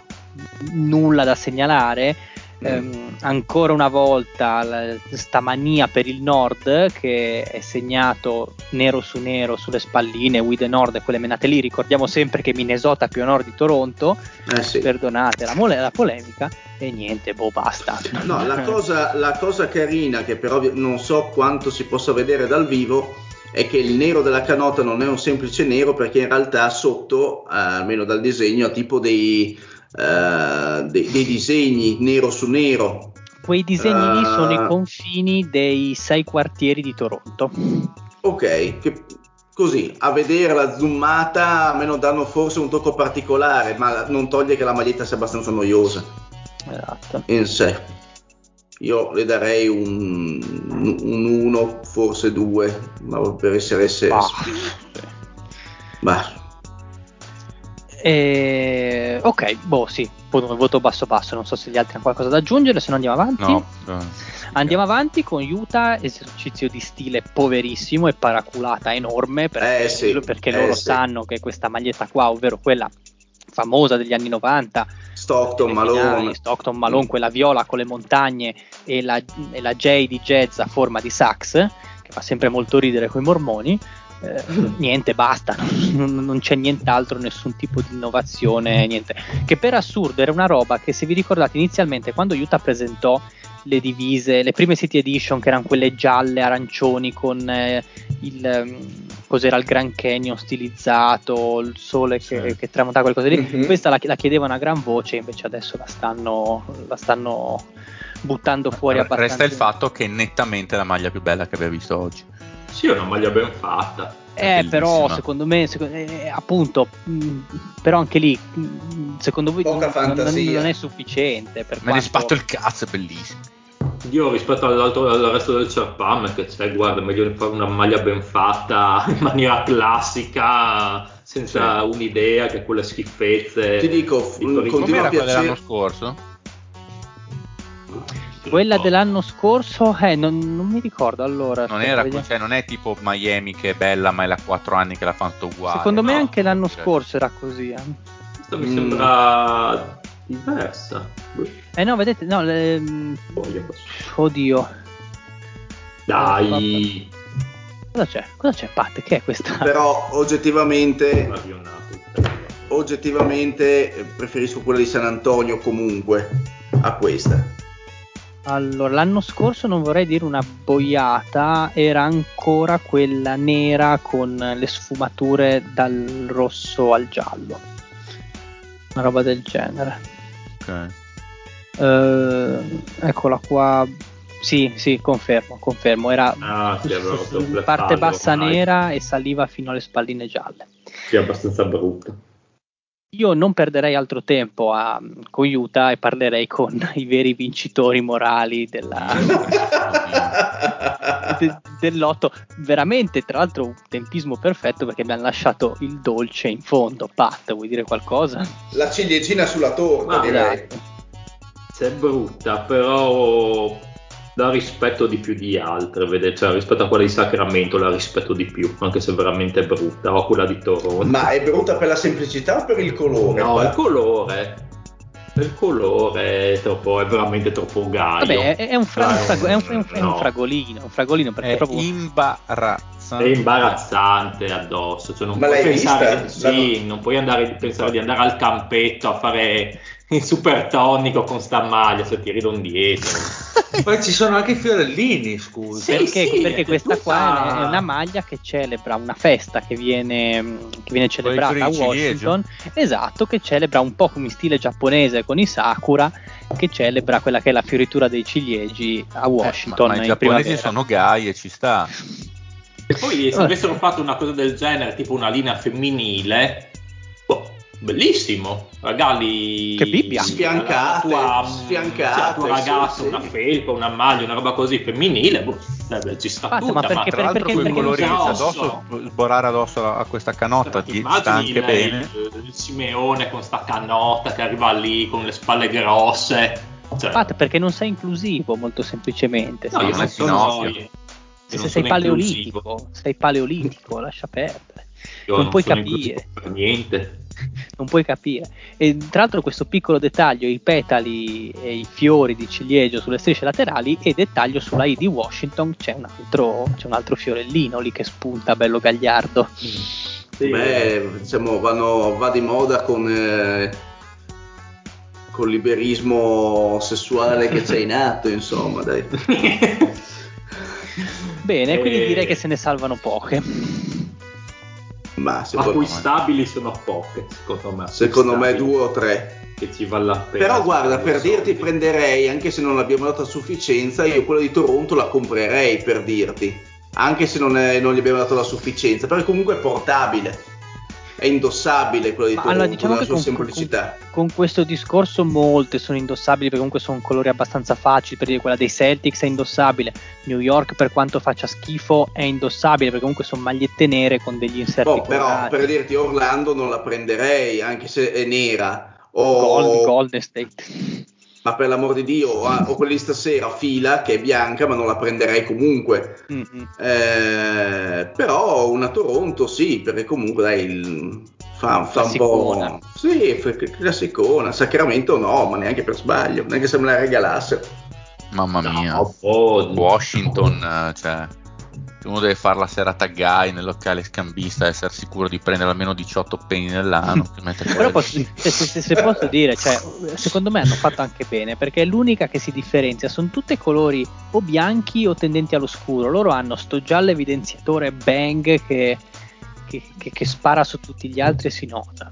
nulla da segnalare, ehm, ancora una volta la, sta mania per il nord che è segnato nero su nero sulle spalline, We the Nord e quelle menate lì. Ricordiamo sempre che Minnesota è più a nord di Toronto. Eh sì. Perdonate la, mole- la, polemica. E niente, boh, basta. No, la cosa, la cosa carina che però non so quanto si possa vedere dal vivo è che il nero della canota non è un semplice nero perché in realtà sotto, eh, almeno dal disegno, ha tipo dei, uh, dei, dei, disegni nero su nero. Quei disegni uh, lì sono i eh, confini dei sei quartieri di Toronto. Ok, che, così a vedere la zoomata meno danno forse un tocco particolare, ma non toglie che la maglietta sia abbastanza noiosa. Esatto. In sé. Io le darei un 1, forse 2, ma per essere... essere... Bah. bah e... Ok, boh, sì, voto basso basso, non so se gli altri hanno qualcosa da aggiungere, se no andiamo avanti. No. Andiamo avanti con Utah, esercizio di stile poverissimo e paraculata enorme perché, Eh, sì, perché eh, loro sì. sanno che questa maglietta qua, ovvero quella famosa degli anni 90, Stockton, Malone. Stockton Malone, quella viola con le montagne e la, e la J di jazz a forma di sax, che fa sempre molto ridere con i mormoni. Eh, niente, basta, non, non c'è nient'altro, nessun tipo di innovazione, niente. Che per assurdo era una roba che, se vi ricordate, inizialmente quando Utah presentò le divise, le prime City Edition, che erano quelle gialle, arancioni, con eh, il ehm, cos'era il Grand Canyon stilizzato, il sole che, Sì. che tramontava quelle cose lì. Mhm. Questa la, la chiedevano a gran voce, invece adesso la stanno, la stanno buttando fuori abbastanza. Resta il fatto che è nettamente la maglia più bella che abbia visto oggi. Sì, è una maglia ben fatta. Eh, però secondo me, secondo- eh, appunto, mh, però anche lì, mh, secondo voi Poca non, non- non è sufficiente. Per Me ne quanto- sbatto il cazzo, è bellissimo. Io rispetto all'altro, al resto del Charpam che c'è, guarda, è meglio fare una maglia ben fatta *laughs* in maniera classica, senza un'idea che quelle schifezze. Ti dico, di continua a quella piacere. dell'anno scorso? Quella No. dell'anno scorso, eh, non, non mi ricordo allora. Non, era, cioè, non è tipo Miami che è bella, ma è da 4 anni che l'ha fatto uguale. Secondo me no. anche l'anno Cioè, scorso era così. eh. Questa mi Mm. sembra diversa. Eh no, vedete, no, le- voglio. oddio. Dai, Cosa c'è? Cosa c'è, Pat? Che è questa? Però oggettivamente, oggettivamente eh, preferisco quella di San Antonio comunque a questa. Allora, l'anno scorso non vorrei dire una boiata, era ancora quella nera con le sfumature dal rosso al giallo. Una roba del genere. ok. Eh, eccola qua. Sì, sì, confermo, confermo. Era Ah, sì, parte bassa ormai. nera e saliva fino alle spalline gialle. Sì, abbastanza brutta. Io non perderei altro tempo a, con Utah e parlerei con *laughs* i veri vincitori morali della, *laughs* de- dell'otto. Veramente, tra l'altro, un tempismo perfetto perché abbiamo lasciato il dolce in fondo. Pat, vuoi dire qualcosa? La ciliegina sulla torta, Ma direi. Esatto. Se è brutta, però la rispetto di più di altre, vede? Cioè, rispetto a quella di Sacramento la rispetto di più, anche se veramente è brutta, o quella di Toronto. Ma è brutta per la semplicità o per il colore? no, Pa- il colore. Il colore è, troppo, è veramente troppo gaio. Vabbè, è, è un, fra- Dai, un è un- è un- no. fragolino, un fragolino perché È proprio imbarazzante. È imbarazzante addosso, cioè non Ma puoi pensare, vista? sì, non puoi andare, pensare di andare al campetto a fare *laughs* il super tonico con sta maglia se ti ridono dietro. *laughs* Poi ci sono anche i fiorellini, scusa. Sì, perché, sì, perché questa tutta- qua è una maglia che celebra una festa che viene, che viene celebrata a ciliegi. Washington, esatto, che celebra un po' come in stile giapponese con i sakura, che celebra quella che è la fioritura dei ciliegi a Eh, Washington ma, ma i giapponesi primavera. sono gay e ci sta. *laughs* E poi se avessero fatto una cosa del genere, tipo una linea femminile, bellissimo. Regali Che Bibbia. Sfiancate, tua, sfiancate, sì, al tuo sì, ragazzo, sì. una felpa, una maglia, una roba così femminile, boh, eh, ci sta Infatti, tutta, ma perché- Tra l'altro perché- quei perché colori addosso, sborare addosso a questa canotta Ti sta anche lei, bene. Il, il Simeone con sta canotta che arriva lì con le spalle grosse. Cioè, Infatti, perché non sei inclusivo molto semplicemente. no, sei- io non sono. Pinocchio. io se non sei sono paleolitico, inclusivo. sei paleolitico, lascia perdere. Io non puoi sono capire. niente. *laughs* non puoi capire. E tra l'altro questo piccolo dettaglio, i petali e i fiori di ciliegio sulle strisce laterali e dettaglio sulla I di Washington c'è un altro, c'è un altro fiorellino lì che spunta bello gagliardo. Sì. Beh, diciamo, vanno- va di moda con, eh, col liberismo sessuale che c'è in atto, insomma, dai. *laughs* Bene, quindi Eh, direi che se ne salvano poche. Ma acquistabili sono poche, secondo me. secondo me due o tre. Che ci vale la pena. Però guarda, per dirti soldi. prenderei, anche se non l'abbiamo dato a sufficienza, io quella di Toronto la comprerei, per dirti. Anche se non, è- non gli abbiamo dato la sufficienza, perché comunque è portabile. È indossabile quella di Toronto, allora diciamo nella che sua con, semplicità. con- con questo discorso molte sono indossabili perché comunque sono colori abbastanza facili, per dire quella dei Celtics è indossabile, New York per quanto faccia schifo è indossabile perché comunque sono magliette nere con degli inserti Oh, però colorati. per dirti Orlando non la prenderei, anche se è nera. o Golden State. Ma per l'amor di Dio, o, o quelli stasera fila che è bianca, ma non la prenderei comunque. Mm-hmm. Eh, però una Toronto sì, perché comunque dai, il, fa, fa un po'. Sì, classicona. Sacramento no, ma neanche per sbaglio, neanche se me la regalassero. Mamma mia, No, oh, Washington, eh, uno deve fare la serata guy nel locale scambista, essere sicuro di prendere almeno 18 penny nell'anno. Però posso- se, se- se- se posso dire, cioè, secondo me hanno fatto anche bene perché è l'unica che si differenzia. Sono tutte colori o bianchi o tendenti allo scuro. Loro hanno sto giallo evidenziatore bang che, che- che- che spara su tutti gli altri e si nota.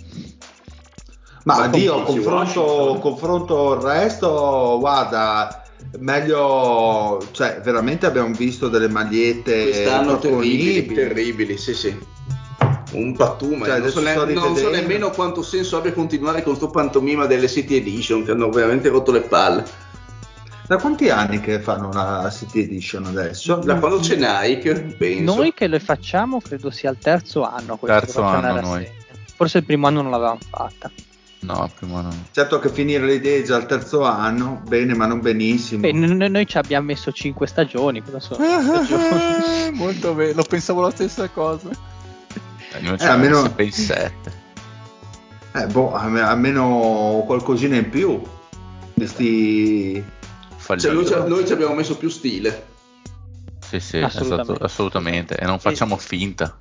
Ma Ma Dio, complici confronto, confronto il resto, guarda, meglio, cioè veramente abbiamo visto delle magliette Quest'anno terribili, terribili, sì sì. Un pattume, Cioè, non, so, ne- non so nemmeno quanto senso abbia continuare con sto pantomima delle City Edition che hanno veramente rotto le palle. Da quanti anni che fanno una City Edition adesso? Da quando c'è Nike, penso. Noi che le facciamo, credo sia il terzo anno. Terzo anno. Forse il primo anno non l'avevamo fatta. No, prima no. Certo che finire le idee già al terzo anno, bene ma non benissimo. Beh, n- noi ci abbiamo messo 5 stagioni. Cosa sono? stagioni? Molto bene, lo pensavo la stessa cosa. Ci Eh, abbiamo almeno- ben 7. Eh, boh, alme- almeno qualcosina in più. Questi... Cioè, noi, ci- noi ci abbiamo messo più stile. Sì, sì, Assolutamente. esatto, assolutamente. E non facciamo finta.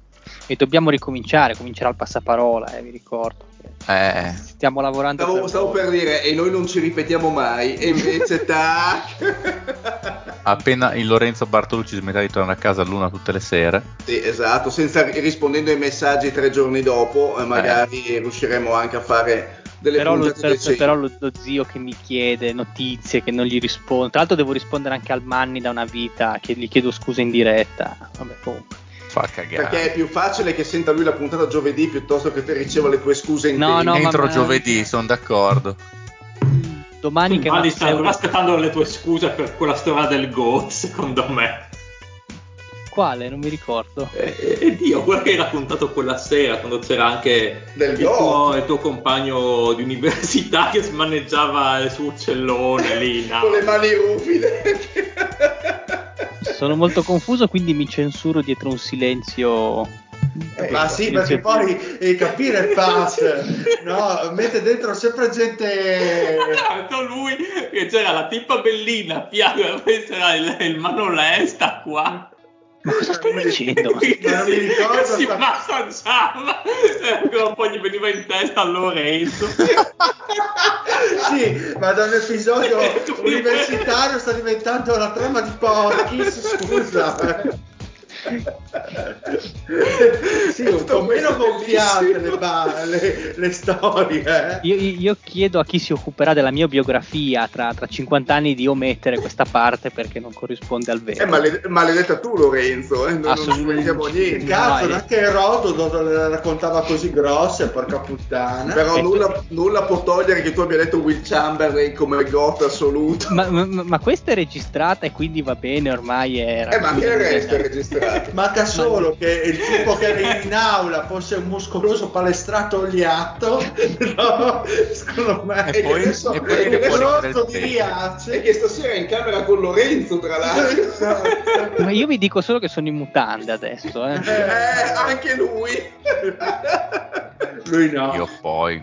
E dobbiamo ricominciare. Comincerà il passaparola, eh, vi ricordo. Eh, Stiamo lavorando. Stavo, per stavo per dire, e noi non ci ripetiamo mai, e invece *laughs* tac. appena il Lorenzo Bartolucci smetterà di tornare a casa a luna tutte le sere. Sì, esatto, senza rispondendo ai messaggi tre giorni dopo, eh, magari riusciremo anche a fare delle Però, lo, puntate per- decenti. però lo, lo zio che mi chiede notizie, che non gli rispondo. Tra l'altro, devo rispondere anche al Manni da una vita. Che gli chiedo scusa in diretta. Vabbè, comunque. Fa cagare. Perché è più facile che senta lui la puntata giovedì piuttosto che te riceva le tue scuse in No, tempo. no, ma- Entro ma- giovedì, sono d'accordo. Domani che Mani sta Matteo- ancora aspettando le tue scuse per quella storia del GOAT, *laughs* secondo me. Quale? Non mi ricordo. E, e Dio, quello che hai raccontato quella sera, quando c'era anche Del il tuo, il tuo compagno di università che smaneggiava il suo uccellone lì. in Con le mani ruvide. *laughs* Sono molto confuso, quindi mi censuro dietro un silenzio. Eh, Ma sì, perché poi devi capire il pass, no? Mette dentro sempre gente... Tanto lui che c'era la tipa bellina a fianco e poi c'era il, il manolesta qua Ma cosa stai dicendo? Non mi ricordo si sta- massaggiava e ancora poi gli veniva in testa a Lorenzo *laughs* Sì, ma da un episodio *laughs* universitario sta diventando la trama di Porky's, scusa. *laughs* sì, un po' meno gonfiate le, ba- le- le storie. eh. Io, io chiedo a chi si occuperà della mia biografia tra, tra 50 anni di omettere questa parte perché non corrisponde al vero. Eh, maled- maledetta tu Lorenzo, eh? non ci Assolutamente. vediamo niente. Cazzo, Vai. anche Erodoto le raccontava così grosse, porca puttana. Però Eh, nulla, nulla può togliere che tu abbia detto Will Chamberlain come GOT assoluto. Ma, ma- ma questa è registrata e quindi va bene, ormai era. Eh, ma anche il resto è registrato. *laughs* Manca solo che il tipo che era in aula fosse un muscoloso palestrato oliato, *laughs* no? Secondo me E poi- adesso e poi può rotto di il E riace. che stasera è in camera con Lorenzo, tra l'altro. *laughs* Esatto. Ma io vi dico solo che sono in mutande adesso. Eh. Eh, anche lui. Lui no, Io poi.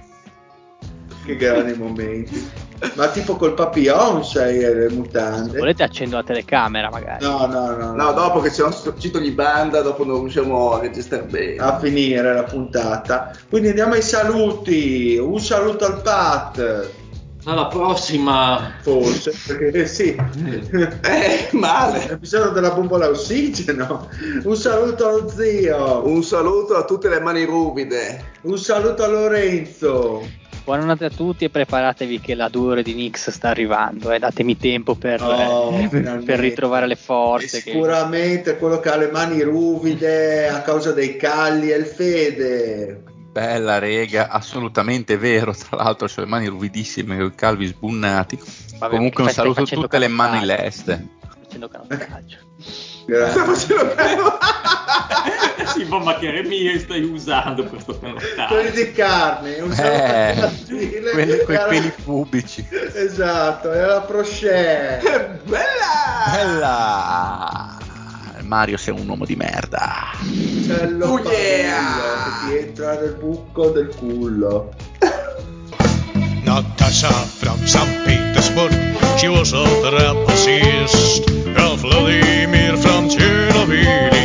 che grandi momenti. Ma tipo col papillon sei eh, le Se mutande? volete accendo la telecamera magari. No, no, no, No, dopo che c'è un cito di banda, dopo non riusciamo a registrare bene. a finire la puntata. Quindi andiamo ai saluti. Un saluto al Pat, alla prossima forse, perché sì. Eh, male. L'episodio della bombola ossigeno. Un saluto allo zio. Un saluto a tutte le mani ruvide. Un saluto a Lorenzo. Buonanotte a tutti e preparatevi che la due ore di Nix sta arrivando. Eh. Datemi tempo per, oh, eh, per ritrovare le forze. E sicuramente che... quello che ha le mani ruvide a causa dei calli è il Fede. Bella rega, assolutamente vero. Tra l'altro, ho le mani ruvidissime, con i calvi sbunnati. Vabbè, Comunque, un saluto a tutte le mani leste. Facendo canottaggio. *laughs* Grazie. Sta facendo caro. sì, boh, ma che remie stai usando questo sottomattare? Quelli di carne, usando eh, quelli, quei peli pubici. Esatto, era la proscè. Bella! Bella! Mario sei un uomo di merda. Cello oh yeah! che ti entra nel buco del culo. Natasha from St. Petersburg, she was a trapezist. of Vladimir from Chernobyl.